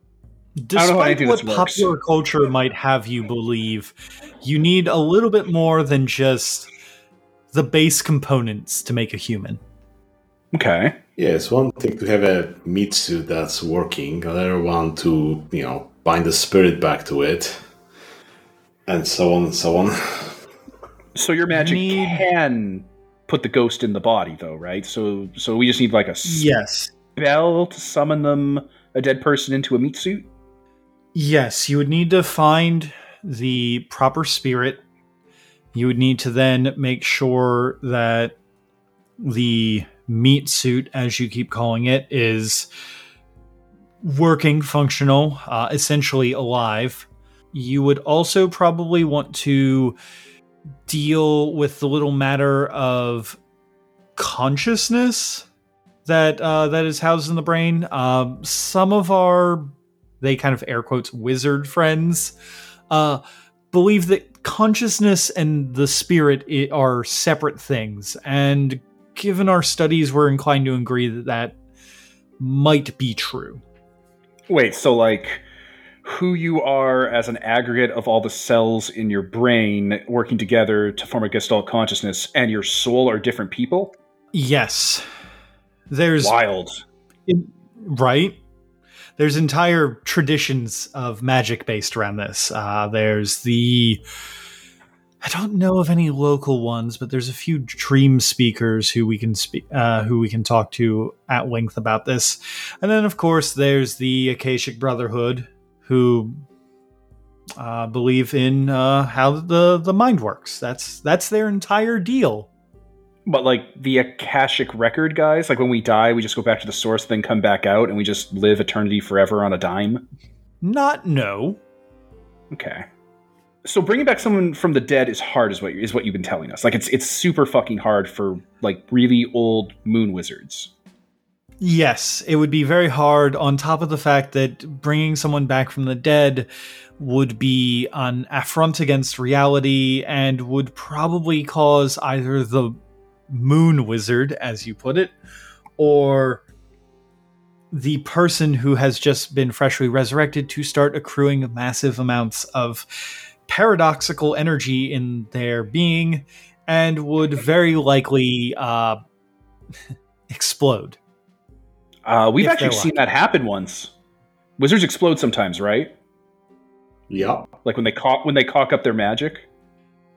[SPEAKER 3] don't know
[SPEAKER 1] Despite what
[SPEAKER 3] this works.
[SPEAKER 1] popular culture might have you believe, you need a little bit more than just the base components to make a human.
[SPEAKER 3] Okay.
[SPEAKER 2] Yeah, it's one thing to have a meat suit that's working, another one to, you know, bind the spirit back to it, and so on and so on.
[SPEAKER 3] So your magic
[SPEAKER 1] Need-
[SPEAKER 3] can put the ghost in the body, though, right? So so we just need like a
[SPEAKER 1] Yes.
[SPEAKER 3] spell to summon them a dead person into a meat suit.
[SPEAKER 1] Yes, you would need to find the proper spirit. You would need to then make sure that the meat suit, as you keep calling it, is working, functional, uh, essentially alive. You would also probably want to deal with the little matter of consciousness that uh, that is housed in the brain. Um, some of our they kind of air quotes wizard friends uh, believe that consciousness and the spirit are separate things, and given our studies, we're inclined to agree that that might be true.
[SPEAKER 3] Wait, so like who you are as an aggregate of all the cells in your brain working together to form a gestalt consciousness and your soul are different people?
[SPEAKER 1] Yes, there's
[SPEAKER 3] Wild.
[SPEAKER 1] In- right? There's entire traditions of magic based around this. Uh, there's the. I don't know of any local ones, but there's a few dream speakers who we can speak, uh, who we can talk to at length about this, and then of course there's the Akashic Brotherhood, who uh, believe in uh, how the the mind works. That's that's their entire deal.
[SPEAKER 3] But like the Akashic record guys, like when we die, we just go back to the source, then come back out, and we just live eternity forever on a dime.
[SPEAKER 1] Not no.
[SPEAKER 3] Okay. So bringing back someone from the dead is hard, is what is what you've been telling us. Like it's it's super fucking hard for like really old moon wizards.
[SPEAKER 1] Yes, it would be very hard, on top of the fact that bringing someone back from the dead would be an affront against reality and would probably cause either the moon wizard, as you put it, or the person who has just been freshly resurrected to start accruing massive amounts of paradoxical energy in their being and would very likely uh, explode.
[SPEAKER 3] Uh, we've actually seen that happen once. Wizards explode sometimes, right?
[SPEAKER 2] Yeah,
[SPEAKER 3] Like when they cock when they cock up their magic.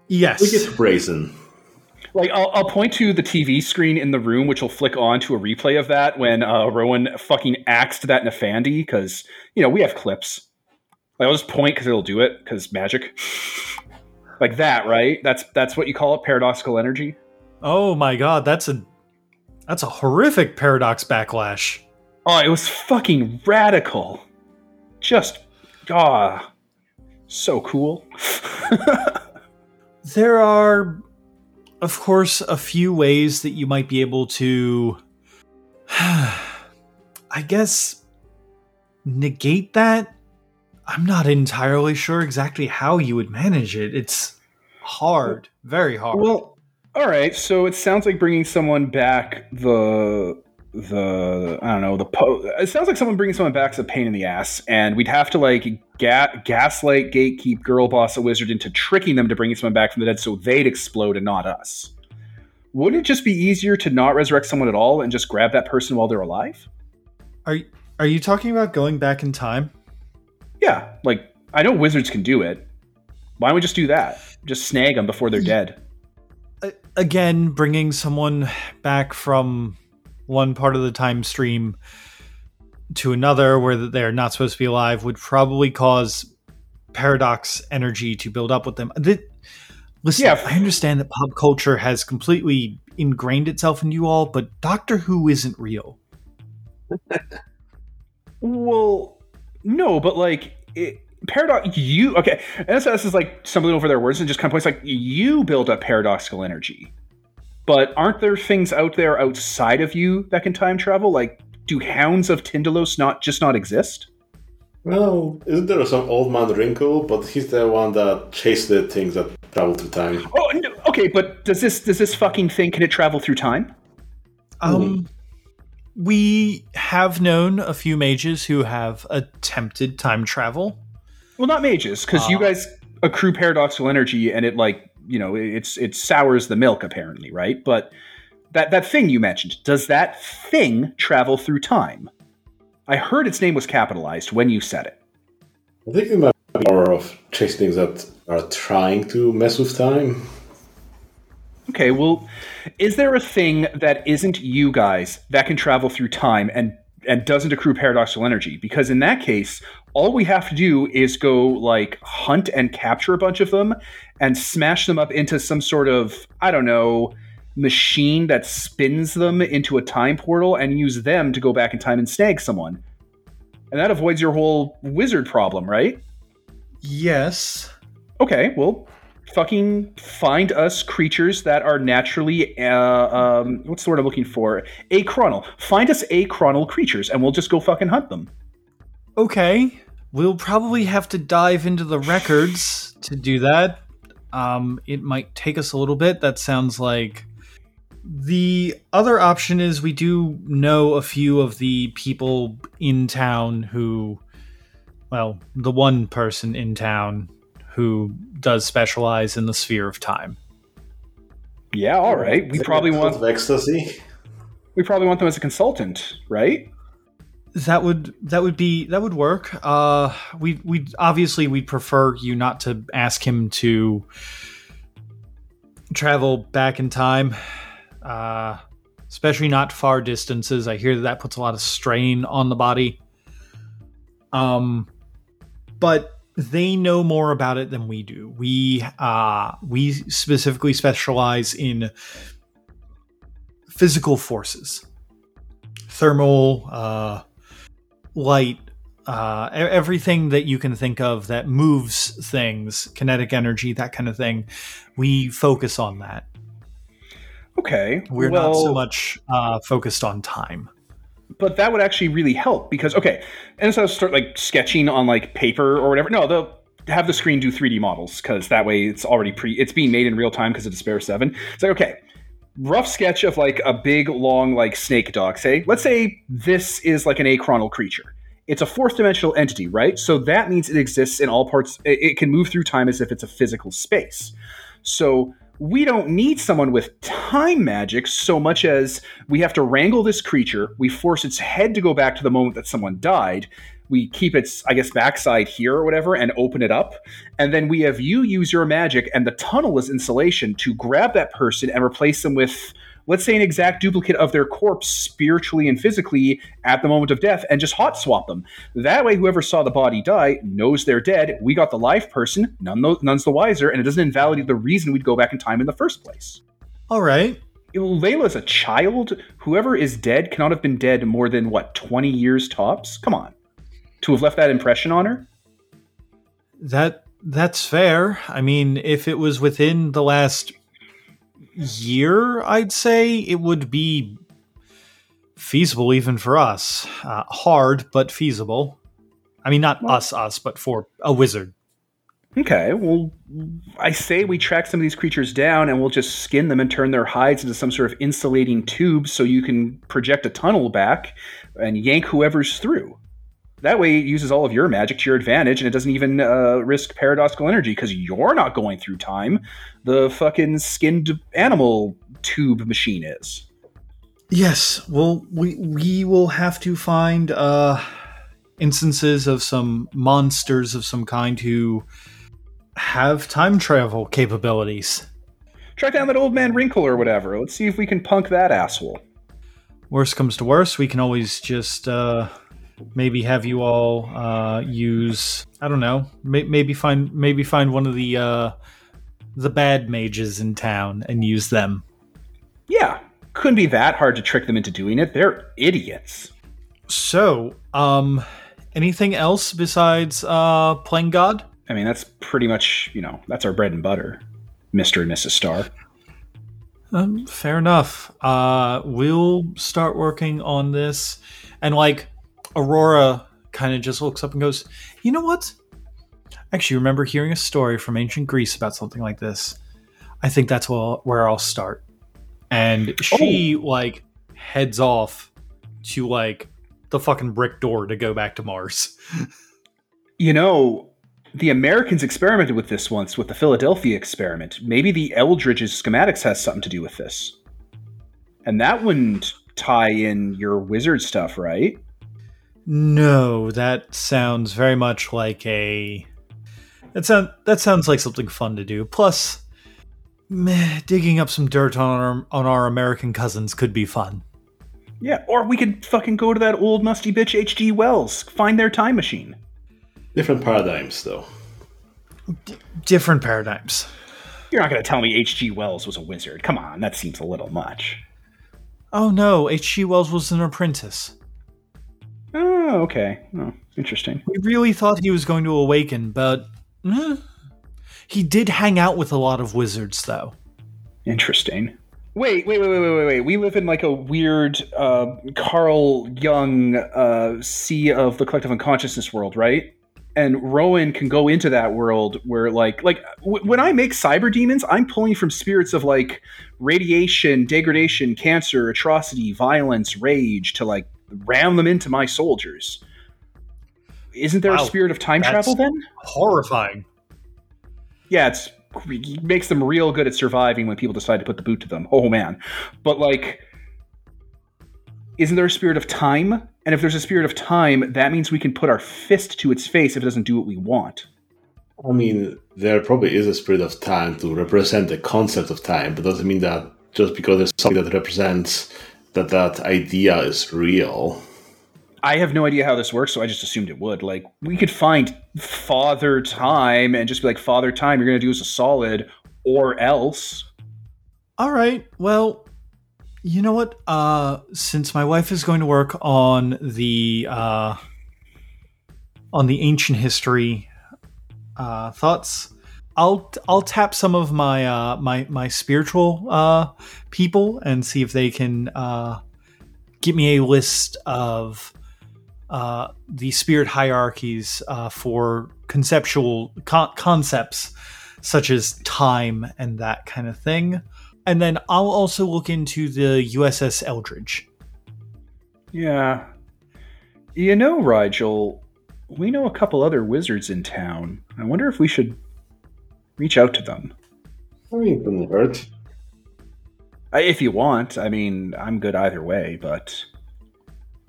[SPEAKER 1] Yes.
[SPEAKER 2] we get brazen.
[SPEAKER 3] Like I'll, I'll point to the TV screen in the room, which will flick on to a replay of that when uh, Rowan fucking axed that Nefandi because you know we have clips. Like I'll just point because it'll do it because magic. like that, right? That's that's what you call it, paradoxical energy.
[SPEAKER 1] Oh my god, that's a that's a horrific paradox backlash.
[SPEAKER 3] Oh, it was fucking radical. Just ah, so cool.
[SPEAKER 1] there are of course a few ways that you might be able to I guess negate that. I'm not entirely sure exactly how you would manage it. It's hard, very hard.
[SPEAKER 3] Well, all right. So it sounds like bringing someone back the the I don't know the po- it sounds like someone bringing someone back is a pain in the ass, and we'd have to like ga- gaslight, gatekeep, girl boss a wizard into tricking them to bring someone back from the dead, so they'd explode and not us. Wouldn't it just be easier to not resurrect someone at all and just grab that person while they're alive?
[SPEAKER 1] Are are you talking about going back in time?
[SPEAKER 3] Yeah, like I know wizards can do it. Why don't we just do that? Just snag them before they're dead.
[SPEAKER 1] Again, bringing someone back from one part of the time stream to another where they're not supposed to be alive would probably cause paradox energy to build up with them. listen, yeah. I understand that pop culture has completely ingrained itself in you all, but Doctor Who isn't real.
[SPEAKER 3] well, no, but like it, paradox you okay nss is like stumbling over their words and just kind of points like you build up paradoxical energy. But aren't there things out there outside of you that can time travel? Like do hounds of Tindalos not just not exist?
[SPEAKER 2] Well isn't there some old man wrinkle but he's the one that chased the things that travel through time?
[SPEAKER 3] Oh no, okay but does this does this fucking thing can it travel through time?
[SPEAKER 1] Um we have known a few mages who have attempted time travel
[SPEAKER 3] well, not mages, because uh, you guys accrue paradoxical energy, and it like you know it's it sours the milk apparently, right? But that that thing you mentioned, does that thing travel through time? I heard its name was capitalized when you said it.
[SPEAKER 2] I think it might be more of chasing things that are trying to mess with time.
[SPEAKER 3] Okay, well, is there a thing that isn't you guys that can travel through time and and doesn't accrue paradoxical energy? Because in that case, all we have to do is go like hunt and capture a bunch of them and smash them up into some sort of i don't know machine that spins them into a time portal and use them to go back in time and snag someone. And that avoids your whole wizard problem right?
[SPEAKER 1] Yes.
[SPEAKER 3] Okay well fucking find us creatures that are naturally uh, um, what's the word i'm looking for a achronal find us a achronal creatures and we'll just go fucking hunt them
[SPEAKER 1] Okay. We'll probably have to dive into the records to do that. Um, it might take us a little bit. That sounds like. The other option is we do know a few of the people in town who, well, the one person in town who does specialize in the sphere of time.
[SPEAKER 3] Yeah, all right. We probably want
[SPEAKER 2] ecstasy.
[SPEAKER 3] We probably want them as a consultant, right?
[SPEAKER 1] that would that would be that would work. Uh, we we obviously we'd prefer you not to ask him to travel back in time, uh, especially not far distances. I hear that that puts a lot of strain on the body. Um, but they know more about it than we do. We uh, we specifically specialize in physical forces, thermal. Uh, light, uh, everything that you can think of that moves things, kinetic energy, that kind of thing. We focus on that.
[SPEAKER 3] Okay.
[SPEAKER 1] We're well, not so much uh, focused on time.
[SPEAKER 3] But that would actually really help because, okay, and so I start like sketching on like paper or whatever. No, they'll have the screen do 3D models because that way it's already pre, it's being made in real time because of Despair 7. It's like, okay, rough sketch of like a big long like snake dog say let's say this is like an achronal creature it's a fourth dimensional entity right so that means it exists in all parts it, can move through time as if it's a physical space so we don't need someone with time magic so much as we have to wrangle this creature. We force its head to go back to the moment that someone died. We keep its, I guess, backside here or whatever and open it up. And then we have you use your magic and the tunnel is insulation to grab that person and replace them with let's say an exact duplicate of their corpse spiritually and physically at the moment of death and just hot swap them. That way, whoever saw the body die knows they're dead. We got the live person, none the, none's the wiser, and it doesn't invalidate the reason we'd go back in time in the first place.
[SPEAKER 1] All right.
[SPEAKER 3] Layla's a child. Whoever is dead cannot have been dead more than, what, 20 years tops? Come on. To have left that impression on her?
[SPEAKER 1] That that's fair. I mean, if it was within the last year, I'd say it would be feasible even for us. Uh, hard, but feasible. I mean, not
[SPEAKER 3] Well-
[SPEAKER 1] us, us, but for a wizard.
[SPEAKER 3] Okay, well, I say we track some of these creatures down and we'll just skin them and turn their hides into some sort of insulating tube so you can project a tunnel back and yank whoever's through. That way, it uses all of your magic to your advantage and it doesn't even uh, risk paradoxical energy because you're not going through time. The fucking skinned animal tube machine is.
[SPEAKER 1] Yes, well, we we will have to find uh, instances of some monsters of some kind who have time travel capabilities.
[SPEAKER 3] Track down that old man Wrinkle or whatever. Let's see if we can punk that asshole.
[SPEAKER 1] Worst comes to worst, we can always just uh, maybe have you all uh, use I don't know, may- maybe find maybe find one of the uh, the bad mages in town and use them.
[SPEAKER 3] Yeah, couldn't be that hard to trick them into doing it. They're idiots.
[SPEAKER 1] So, um, anything else besides uh, playing God?
[SPEAKER 3] I mean, that's pretty much, you know, that's our bread and butter, Mr. and Mrs. Star.
[SPEAKER 1] Um, fair enough. Uh, we'll start working on this. And like Aurora kind of just looks up and goes, You know what? I actually remember hearing a story from ancient Greece about something like this. I think that's where, where I'll start. And she oh. like heads off to like the fucking brick door to go back to Mars.
[SPEAKER 3] You know, the Americans experimented with this once with the Philadelphia experiment. Maybe the Eldridge's schematics has something to do with this. And that wouldn't tie in your wizard stuff, right?
[SPEAKER 1] No, that sounds very much like a. That sound that sounds like something fun to do. Plus, meh, digging up some dirt on our on our American cousins could be fun.
[SPEAKER 3] Yeah, or we could fucking go to that old musty bitch H.G. Wells, find their time machine.
[SPEAKER 2] Different paradigms, though.
[SPEAKER 1] Different paradigms.
[SPEAKER 3] You're not going to tell me H.G. Wells was a wizard. Come on, that seems a little much.
[SPEAKER 1] Oh no, H.G. Wells was an apprentice.
[SPEAKER 3] Oh, okay. Oh, interesting.
[SPEAKER 1] We really thought he was going to awaken, but eh. he did hang out with a lot of wizards, though.
[SPEAKER 3] Interesting. Wait, wait, wait, wait, wait, wait. We live in like a weird uh, Carl Jung uh, sea of the collective unconsciousness world, right? And Rowan can go into that world where, like, like w- when I make cyber demons, I'm pulling from spirits of like radiation, degradation, cancer, atrocity, violence, rage to like ram them into my soldiers. Isn't there
[SPEAKER 1] Wow,
[SPEAKER 3] a spirit of time
[SPEAKER 1] that's-
[SPEAKER 3] travel then?
[SPEAKER 1] Horrifying.
[SPEAKER 3] yeah, it's it makes them real good at surviving when people decide to put the boot to them. Oh man, but like, isn't there a spirit of time? And if there's a spirit of time, that means we can put our fist to its face if it doesn't do what we want.
[SPEAKER 2] I mean, there probably is a spirit of time to represent the concept of time, but doesn't mean that just because there's something that represents that that idea is real.
[SPEAKER 3] I have no idea how this works, so I just assumed it would. Like, we could find Father Time and just be like, Father Time, you're going to do us a solid, or else.
[SPEAKER 1] All right. Well, you know what? Uh, since my wife is going to work on the uh, on the ancient history uh, thoughts, I'll I'll tap some of my uh, my my spiritual uh, people and see if they can uh, give me a list of uh, the spirit hierarchies uh, for conceptual con- concepts such as time and that kind of thing. And then I'll also look into the USS Eldridge.
[SPEAKER 3] Yeah. You know, Rigel, we know a couple other wizards in town. I wonder if we should reach out to them.
[SPEAKER 2] I mean, it couldn't hurt.
[SPEAKER 3] I- If you want, I mean, I'm good either way, but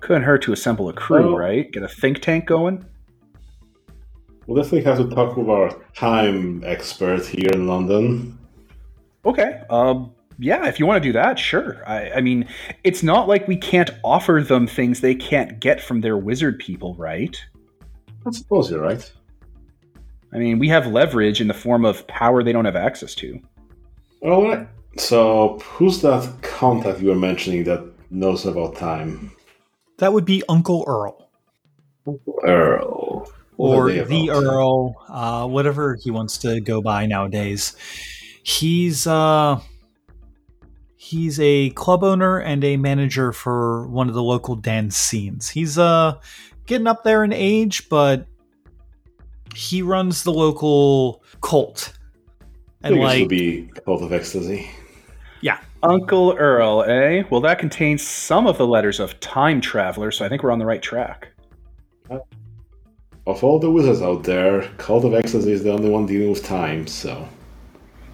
[SPEAKER 3] couldn't hurt to assemble a crew, right? Get a think tank going.
[SPEAKER 2] We'll definitely have to talk with our time expert here in London.
[SPEAKER 3] Okay. Um. Yeah, if you want to do that, sure. I, I mean, it's not like we can't offer them things they can't get from their wizard people, right?
[SPEAKER 2] I suppose you're right.
[SPEAKER 3] I mean, we have leverage in the form of power they don't have access to.
[SPEAKER 2] All right. So, who's that contact you were mentioning that knows about time?
[SPEAKER 1] That would be Uncle Earl.
[SPEAKER 2] Earl. What
[SPEAKER 1] or the? Earl, uh, whatever he wants to go by nowadays. He's uh, he's a club owner and a manager for one of the local dance scenes. He's uh getting up there in age, but he runs the local cult. And
[SPEAKER 2] think this will
[SPEAKER 1] like,
[SPEAKER 2] be Cult of Ecstasy. Yeah.
[SPEAKER 3] Uncle Earl, eh? Well, that contains some of the letters of time traveler, so I think we're on the right track.
[SPEAKER 2] Of all the wizards out there, Cult of Ecstasy is the only one dealing with time, so.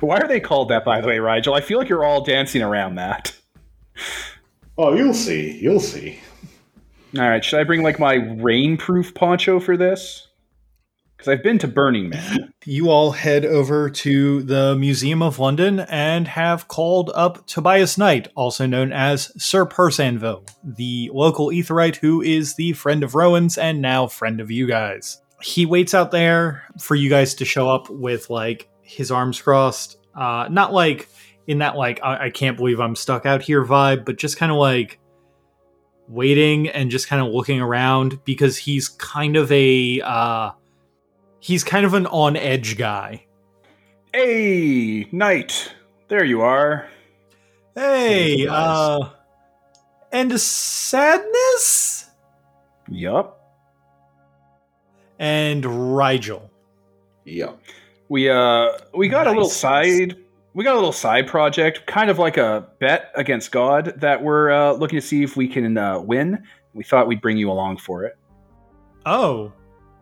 [SPEAKER 3] Why are they called that, by the way, Rigel? I feel like you're all dancing around that.
[SPEAKER 2] Oh, you'll see. You'll see.
[SPEAKER 3] All right, should I bring like my rainproof poncho for this? Because I've been to Burning Man.
[SPEAKER 1] you all head over to the Museum of London and have called up Tobias Knight, also known as Sir Persanville, the local Etherite who is the friend of Rowan's and now friend of you guys. He waits out there for you guys to show up with like his arms crossed. Uh, not like in that like I, I can't believe I'm stuck out here vibe, but just kind of like waiting and just kind of looking around because he's kind of a uh, he's kind of an on edge guy.
[SPEAKER 3] hey, Knight, there you are.
[SPEAKER 1] Hey, uh, End of Sadness
[SPEAKER 3] Yup.
[SPEAKER 1] and Rigel.
[SPEAKER 2] Yeah.
[SPEAKER 3] We uh we got a little side we got a little side project, kind of like a bet against God that we're uh, looking to see if we can uh, win. We thought we'd bring you along for it.
[SPEAKER 1] Oh,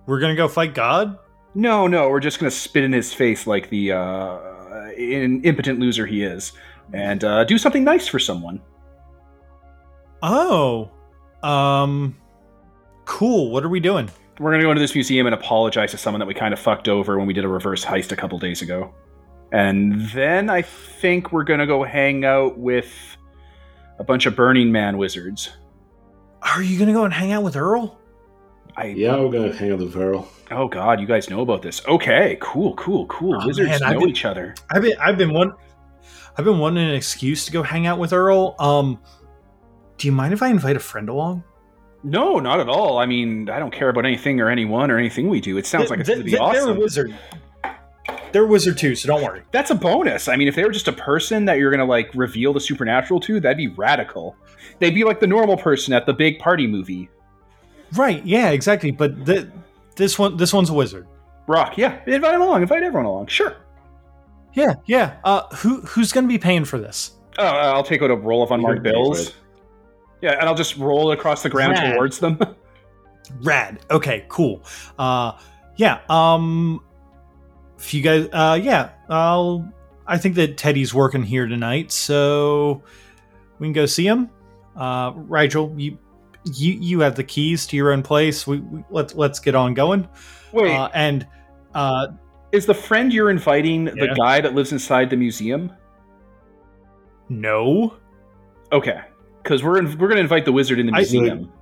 [SPEAKER 1] we're gonna go fight God.
[SPEAKER 3] No, no, we're just gonna spit in his face like the uh, in, impotent loser he is, and uh, do something nice for someone.
[SPEAKER 1] Oh, um, cool. What are we doing?
[SPEAKER 3] We're gonna go into this museum and apologize to someone that we kind of fucked over when we did a reverse heist a couple days ago, and then I think we're gonna go hang out with a bunch of Burning Man wizards.
[SPEAKER 1] Are you gonna go and hang out with Earl?
[SPEAKER 3] I
[SPEAKER 2] Yeah, we're gonna hang out with Earl.
[SPEAKER 3] oh god, you guys know about this? Okay, cool, cool, cool.
[SPEAKER 1] Oh,
[SPEAKER 3] wizards
[SPEAKER 1] man, I've
[SPEAKER 3] know
[SPEAKER 1] been-
[SPEAKER 3] each other.
[SPEAKER 1] I've been, I've been one, I've been wanting an excuse to go hang out with Earl. Um, do you mind if I invite a friend along?
[SPEAKER 3] No, not at all. I mean, I don't care about anything or anyone or anything we do. It sounds like it's
[SPEAKER 1] Th-
[SPEAKER 3] gonna be
[SPEAKER 1] th- They're
[SPEAKER 3] awesome.
[SPEAKER 1] a wizard. They're a wizard too, so don't worry.
[SPEAKER 3] That's a bonus. I mean, if they were just a person that you're gonna like reveal the supernatural to, that'd be radical. They'd be like the normal person at the big party movie.
[SPEAKER 1] Right? Yeah, exactly. But th- this one, this one's a wizard.
[SPEAKER 3] Rock, yeah, invite them along. Invite everyone along. Sure.
[SPEAKER 1] Yeah, yeah. Uh, who who's gonna be paying for this?
[SPEAKER 3] Oh, I'll take out a roll of unmarked
[SPEAKER 2] can pay for
[SPEAKER 3] bills.
[SPEAKER 2] it.
[SPEAKER 3] Yeah, and I'll just roll it across the ground
[SPEAKER 1] Rad.
[SPEAKER 3] towards them.
[SPEAKER 1] Rad. Okay, cool. Uh, yeah. Um, if you guys, uh, yeah, I'll. I think that Teddy's working here tonight, so we can go see him. Uh, Rigel, you, you, you have the keys to your own place. We, we let's let's get on going.
[SPEAKER 3] Wait,
[SPEAKER 1] Uh, and uh,
[SPEAKER 3] is the friend you're inviting the guy that lives inside the museum?
[SPEAKER 1] no,
[SPEAKER 3] Okay, because we're in, we're gonna invite the wizard in the
[SPEAKER 1] I-
[SPEAKER 3] museum.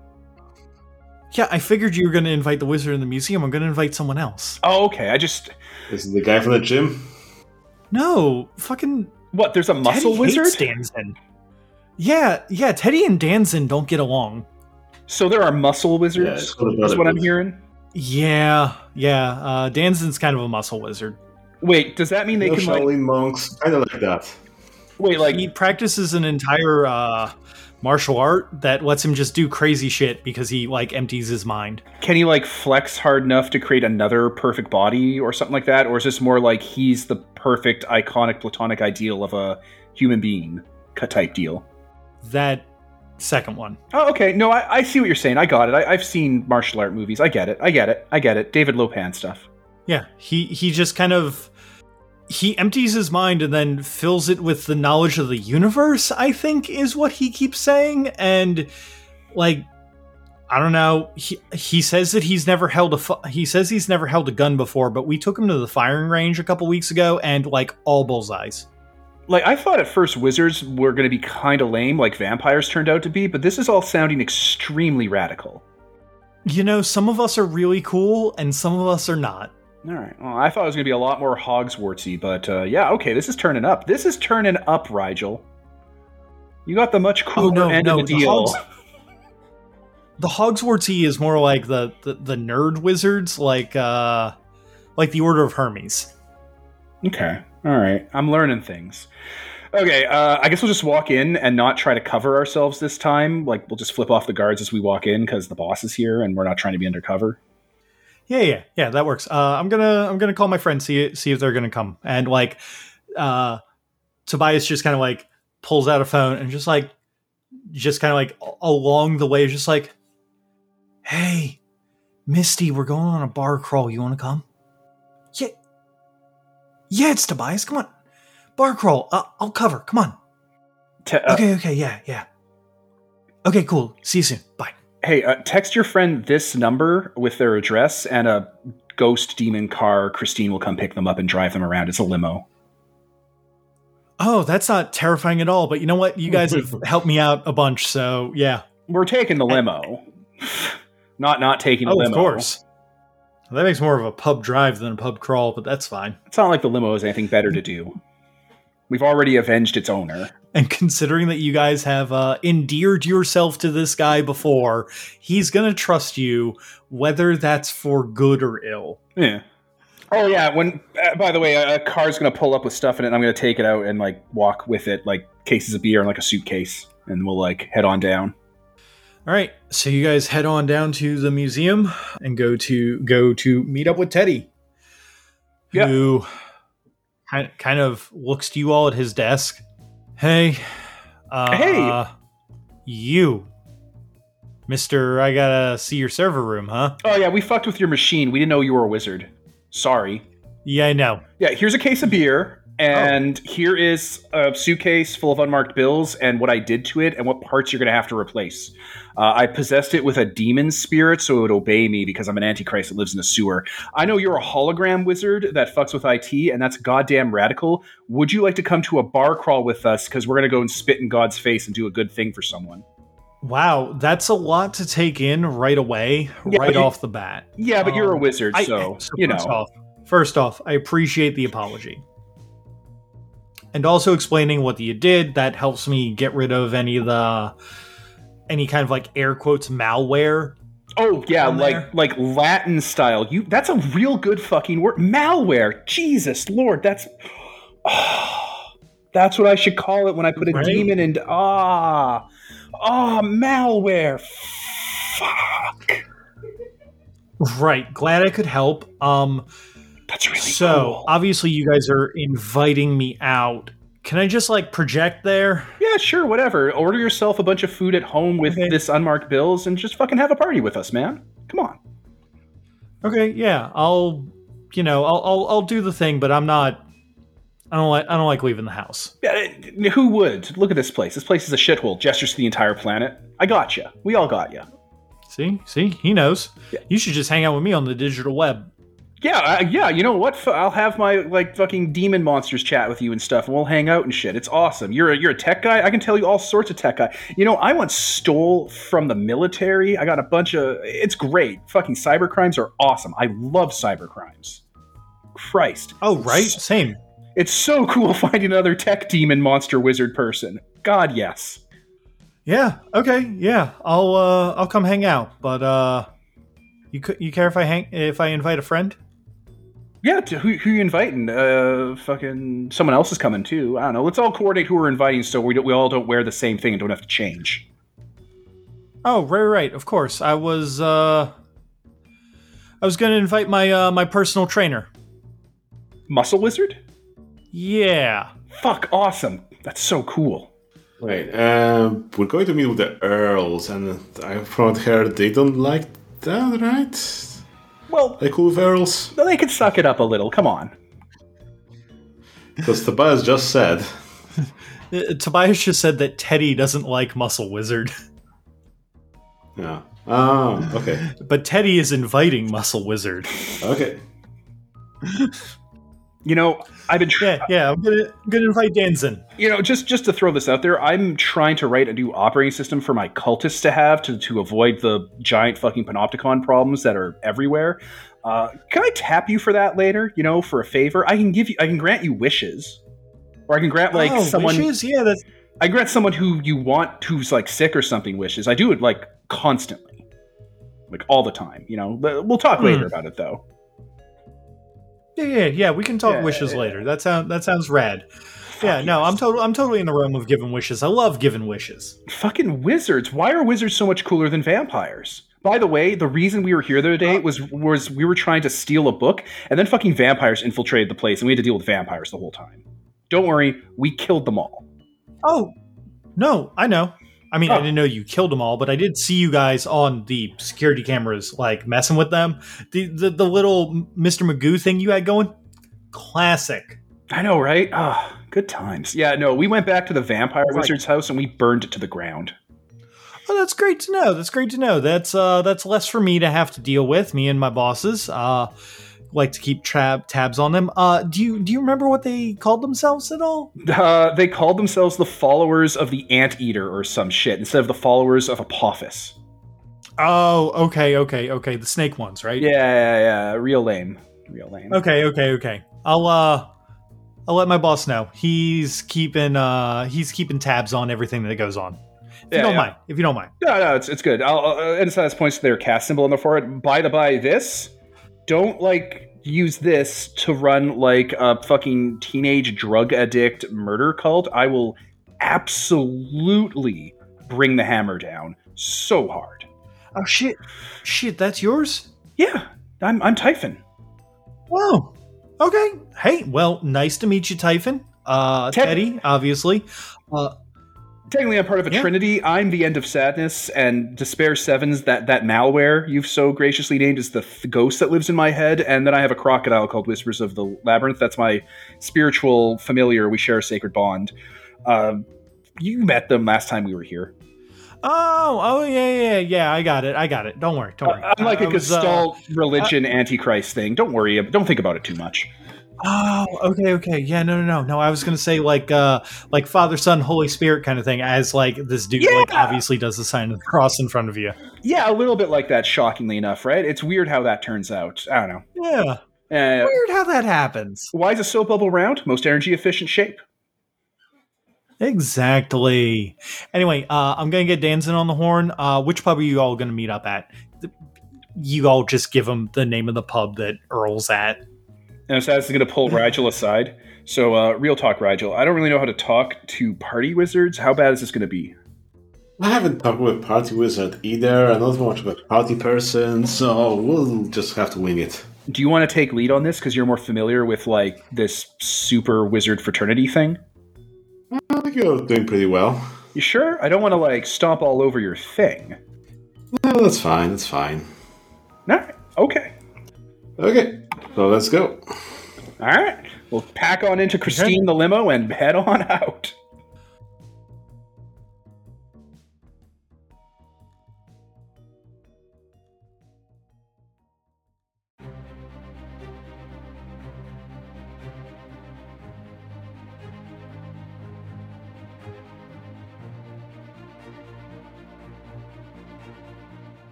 [SPEAKER 1] yeah, I figured you were going to invite the wizard in the museum. I'm going to invite someone else.
[SPEAKER 3] oh, okay. I just
[SPEAKER 2] This is the guy from the gym.
[SPEAKER 1] No, fucking
[SPEAKER 3] what? There's a muscle
[SPEAKER 1] Teddy
[SPEAKER 3] wizard.
[SPEAKER 1] hates Danzin. Yeah, yeah. Teddy and Danzin don't get along.
[SPEAKER 3] So there are muscle wizards.
[SPEAKER 2] it's called a
[SPEAKER 3] is what I'm hearing.
[SPEAKER 1] Yeah, yeah. Uh, Danzin's kind of a muscle wizard.
[SPEAKER 3] Wait, does that mean they
[SPEAKER 2] no
[SPEAKER 3] can like
[SPEAKER 2] monks, kind of like that.
[SPEAKER 3] wait like
[SPEAKER 1] he practices an entire uh, martial art that lets him just do crazy shit because he like empties his mind.
[SPEAKER 3] can he like flex hard enough to create another perfect body or something like that, or is this more like he's the perfect iconic platonic ideal of a human being type deal?
[SPEAKER 1] That second one.
[SPEAKER 3] Oh, okay. No, I, I see what you're saying. I got it. I, I've seen martial art movies. I get it. I get it. I get it. David Lo Pan stuff.
[SPEAKER 1] Yeah, he he just kind of he empties his mind and then fills it with the knowledge of the universe. I think is what he keeps saying, and like I don't know. He he says that he's never held a fu- he says he's never held a gun before, but we took him to the firing range a couple weeks ago, and like all bullseyes.
[SPEAKER 3] Like I thought at first wizards were going to be kind of lame, like vampires turned out to be, but this is all sounding extremely radical.
[SPEAKER 1] You know, some of us are really cool, and some of us are not.
[SPEAKER 3] All right. Well, I thought it was going to be a lot more Hogswartsy, but uh, yeah, okay, this is turning up. This is turning up, Rigel. You got the much cooler
[SPEAKER 1] Oh, no,
[SPEAKER 3] end
[SPEAKER 1] no,
[SPEAKER 3] of the
[SPEAKER 1] the
[SPEAKER 3] deal.
[SPEAKER 1] Hogs- The Hogswartsy is more like the, the the nerd wizards, like uh like the Order of Hermes.
[SPEAKER 3] Okay. All right. I'm learning things. Okay. Uh, I guess we'll just walk in and not try to cover ourselves this time. Like we'll just flip off the guards as we walk in because the boss is here and we're not trying to be undercover.
[SPEAKER 1] Yeah, yeah, yeah. That works. Uh, I'm gonna I'm gonna call my friends see see if they're gonna come. And like, uh, Tobias just kind of like pulls out a phone and just like, just kind of like along the way, just like, hey, Misty, we're going on a bar crawl. You want to come? Yeah, yeah. It's Tobias. Come on, bar crawl. Uh, I'll cover. Come on.
[SPEAKER 3] Te- uh,
[SPEAKER 1] Okay, okay, yeah, yeah. Okay, cool. See you soon. Bye.
[SPEAKER 3] Hey, uh, text your friend this number with their address and a ghost demon car. Christine will come pick them up and drive them around. It's a limo.
[SPEAKER 1] Oh, that's not terrifying at all. But you know what? You guys have helped me out a bunch. So yeah.
[SPEAKER 3] We're taking the limo. not not taking the
[SPEAKER 1] Oh,
[SPEAKER 3] limo.
[SPEAKER 1] of course. That makes more of a pub drive than a pub crawl, but that's fine.
[SPEAKER 3] It's not like the limo has anything better to do. We've already avenged its owner.
[SPEAKER 1] And considering that you guys have uh, endeared yourself to this guy before, he's gonna trust you, whether that's for good or ill.
[SPEAKER 3] Yeah. Oh yeah. When uh, by the way, a, a car's gonna pull up with stuff in it. and I'm gonna take it out and like walk with it, like cases of beer and like a suitcase, and we'll like head on down.
[SPEAKER 1] All right, so you guys head on down to the museum and go to go to meet up with Teddy,
[SPEAKER 3] Yeah.
[SPEAKER 1] who kind kind of looks to you all at his desk. Hey, uh,
[SPEAKER 3] Hey.
[SPEAKER 1] you, Mister. I gotta see your server room, huh?
[SPEAKER 3] Oh yeah, we fucked with your machine. We didn't know you were a wizard. Sorry.
[SPEAKER 1] Yeah, I know.
[SPEAKER 3] Yeah, here's a case of beer, and here is a suitcase full of unmarked bills, and what I did to it, and what parts you're going to have to replace. Uh, I possessed it with a demon spirit, so it would obey me because I'm an antichrist that lives in a sewer. I know you're a hologram wizard that fucks with IT, and that's goddamn radical. Would you like to come to a bar crawl with us? Because we're going to go and spit in God's face and do a good thing for someone.
[SPEAKER 1] Wow, that's a lot to take in right away,
[SPEAKER 3] Yeah,
[SPEAKER 1] right off the bat.
[SPEAKER 3] Yeah, but you're a
[SPEAKER 1] Um,
[SPEAKER 3] wizard,
[SPEAKER 1] I-
[SPEAKER 3] so,
[SPEAKER 1] so
[SPEAKER 3] you know.
[SPEAKER 1] off, first off, I appreciate the apology, and also explaining what you did. That helps me get rid of any of the any kind of like air quotes malware.
[SPEAKER 3] Oh yeah, like
[SPEAKER 1] there.
[SPEAKER 3] like Latin style. You that's a real good fucking word. Malware. Jesus Lord, that's that's what I should call it when I put a
[SPEAKER 1] Right?
[SPEAKER 3] demon in. Ah, ah, malware. Fuck.
[SPEAKER 1] Right. Glad I could help. Um.
[SPEAKER 3] That's really
[SPEAKER 1] So
[SPEAKER 3] cool.
[SPEAKER 1] obviously you guys are inviting me out. Can I just like project there?
[SPEAKER 3] yeah, sure, whatever. Order yourself a bunch of food at home with
[SPEAKER 1] Okay.
[SPEAKER 3] this unmarked bills and just fucking have a party with us, man. Come on.
[SPEAKER 1] Okay. Yeah. I'll. You know. I'll. I'll, I'll do the thing, but I'm not. I don't like. I don't like leaving the house.
[SPEAKER 3] Yeah, who would? Look at this place. This place is a shithole. Gestures to the entire planet. I got you. We all got you.
[SPEAKER 1] See, see, he knows.
[SPEAKER 3] Yeah.
[SPEAKER 1] You should just hang out with me on the digital web.
[SPEAKER 3] Yeah, uh, yeah. You know what? I'll have my like fucking demon monsters chat with you and stuff, and we'll hang out and shit. It's awesome. You're a, you're a tech guy. I can tell you all sorts of tech guy. You know, I once stole from the military. I got a bunch of. It's great. Fucking cyber crimes are awesome. I love cyber crimes. Christ,
[SPEAKER 1] Oh, right, same.
[SPEAKER 3] it's so cool finding another tech demon monster wizard person. God, yes.
[SPEAKER 1] Yeah. Okay. Yeah. I'll. uh I'll come hang out. But uh, you could. You care if I hang if I invite a friend?
[SPEAKER 3] Yeah, to who, who you inviting? Uh, fucking someone else is coming too. I don't know. Let's all coordinate who we're inviting so we don't, we all don't wear the same thing and don't have to change.
[SPEAKER 1] Oh, right, right. Of course. I was. uh I was gonna invite my uh my personal trainer.
[SPEAKER 3] Muscle wizard?
[SPEAKER 1] Yeah.
[SPEAKER 3] Fuck, awesome. That's so cool.
[SPEAKER 2] Wait, um, we're going to meet with the Earls, and I've heard they don't like that, right?
[SPEAKER 3] Well,
[SPEAKER 2] They cool with
[SPEAKER 3] they could suck it up a little. Come on.
[SPEAKER 2] Because Tobias just said.
[SPEAKER 1] Uh, Tobias just said that Teddy doesn't like Muscle Wizard,
[SPEAKER 2] Yeah. Oh, okay.
[SPEAKER 1] but Teddy is inviting Muscle Wizard.
[SPEAKER 2] Okay.
[SPEAKER 3] You know, I've been trying.
[SPEAKER 1] Yeah, yeah, I'm gonna I'm gonna invite Danzin.
[SPEAKER 3] You know, just just to throw this out there, I'm trying to write a new operating system for my cultists to have to to avoid the giant fucking panopticon problems that are everywhere. Uh, can I tap you for that later? You know, for a favor, I can give you, I can grant you wishes, or I can grant like
[SPEAKER 1] oh,
[SPEAKER 3] someone,
[SPEAKER 1] wishes? Yeah, that's
[SPEAKER 3] I grant someone who you want who's like sick or something wishes. I do it like constantly, like all the time. You know, we'll talk
[SPEAKER 1] Hmm.
[SPEAKER 3] later about it though.
[SPEAKER 1] Yeah, yeah, yeah. We can talk
[SPEAKER 3] Yeah,
[SPEAKER 1] wishes
[SPEAKER 3] yeah,
[SPEAKER 1] later. That sounds that sounds rad. Yeah, no. I'm totally I'm totally in the realm of giving wishes. I love giving wishes.
[SPEAKER 3] Fucking wizards! Why are wizards so much cooler than vampires? By the way, the reason we were here the other day was was we were trying to steal a book, and then fucking vampires infiltrated the place, and we had to deal with vampires the whole time. Don't worry, we killed them all.
[SPEAKER 1] Oh, no, I know. I mean, I
[SPEAKER 3] Oh.
[SPEAKER 1] didn't know you killed them all, but I did see you guys on the security cameras, like messing with them. The the, the little Mr. Magoo thing you had going, classic.
[SPEAKER 3] I know, right? Ah, good times. Yeah, no, we went back to the vampire
[SPEAKER 1] Right.
[SPEAKER 3] wizard's house and we burned it to the ground.
[SPEAKER 1] Oh, that's great to know. That's great to know. That's uh, that's less for me to have to deal with. Me and my bosses uh, like to keep tab- tabs on them. Uh, do you do you remember what they called themselves at all?
[SPEAKER 3] Uh, they called themselves the followers of the anteater or some shit instead of the followers of Apophis.
[SPEAKER 1] Oh, okay, okay, okay. The snake ones, right?
[SPEAKER 3] Yeah, yeah, yeah. Real lame. Real lame.
[SPEAKER 1] Okay, okay, okay. I'll uh I'll let my boss know. He's keeping uh he's keeping tabs on everything that goes on. If
[SPEAKER 3] Yeah,
[SPEAKER 1] you don't
[SPEAKER 3] yeah.
[SPEAKER 1] mind. If you don't mind.
[SPEAKER 3] No, no, it's, it's good. I'll, uh, and so points to their caste symbol on the forehead. By the by, this don't like use this to run like a fucking teenage drug addict murder cult. I will absolutely bring the hammer down so hard.
[SPEAKER 1] Oh shit. Shit, that's yours?
[SPEAKER 3] Yeah, I'm I'm Typhon.
[SPEAKER 1] Wow. Okay. Hey, well, nice to meet you, Typhon. Uh
[SPEAKER 3] Ted-
[SPEAKER 1] Teddy, obviously. Uh
[SPEAKER 3] Technically, I'm part of a
[SPEAKER 1] Yeah.
[SPEAKER 3] trinity. I'm the end of sadness, and despair sevens. That that malware you've so graciously named is the th- ghost that lives in my head, and then I have a crocodile called Whispers of the Labyrinth. That's my spiritual familiar. We share a sacred bond. Um, you met them last time we were here.
[SPEAKER 1] Oh, oh yeah, yeah, yeah. I got it. I got it. Don't worry. Don't worry.
[SPEAKER 3] Uh, I'm like
[SPEAKER 1] a
[SPEAKER 3] a uh, Gestalt religion uh, antichrist thing. Don't worry. Don't think about it too much.
[SPEAKER 1] Oh, okay, okay. Yeah, no, no, no. No, I was gonna say like uh like Father, Son, Holy Spirit kind of thing, as like this dude like obviously does the sign of the cross in front of you.
[SPEAKER 3] Yeah, a little bit like that. Shockingly enough, right? It's weird how that turns out. I don't know.
[SPEAKER 1] Yeah.
[SPEAKER 3] Uh,
[SPEAKER 1] Weird how that happens.
[SPEAKER 3] why is a soap bubble round? Most energy efficient shape.
[SPEAKER 1] Exactly. Anyway, uh, I'm gonna get Danzin on the horn. Uh, which pub are you all gonna meet up at? You all just give him the name of the pub that Earl's at.
[SPEAKER 3] And Saz is going to pull Rigel aside. So, uh, real talk, Rigel. I don't really know how to talk to party wizards. How bad is this going to be?
[SPEAKER 2] I haven't talked with Party Wizard either. I'm not much of a party person, so we'll just have to wing it.
[SPEAKER 3] Do you want to take lead on this because you're more familiar with like this super wizard fraternity thing?
[SPEAKER 2] I think you're doing pretty well.
[SPEAKER 3] You sure? I don't want to like stomp all over your thing.
[SPEAKER 2] No, that's fine, that's fine.
[SPEAKER 3] All right. Okay.
[SPEAKER 2] Okay, so let's go.
[SPEAKER 3] All right. We'll pack on into Christine the limo and head on out.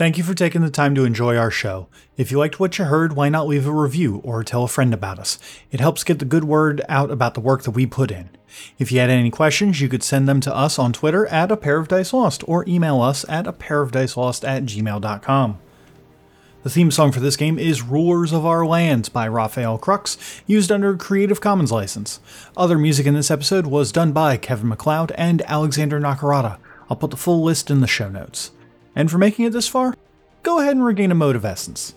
[SPEAKER 1] Thank you for taking the time to enjoy our show. If you liked what you heard, why not leave a review or tell a friend about us? It helps get the good word out about the work that we put in. If you had any questions, you could send them to us on Twitter at a pair of dice lost or email us at a pair of dice lost at gmail.com. The theme song for this game is Rulers of Our Lands by Rafael Krux, used under a Creative Commons license. Other music in this episode was done by Kevin MacLeod and Alexander Nakarada. I'll put the full list in the show notes. And for making it this far, go ahead and regain a mote of essence.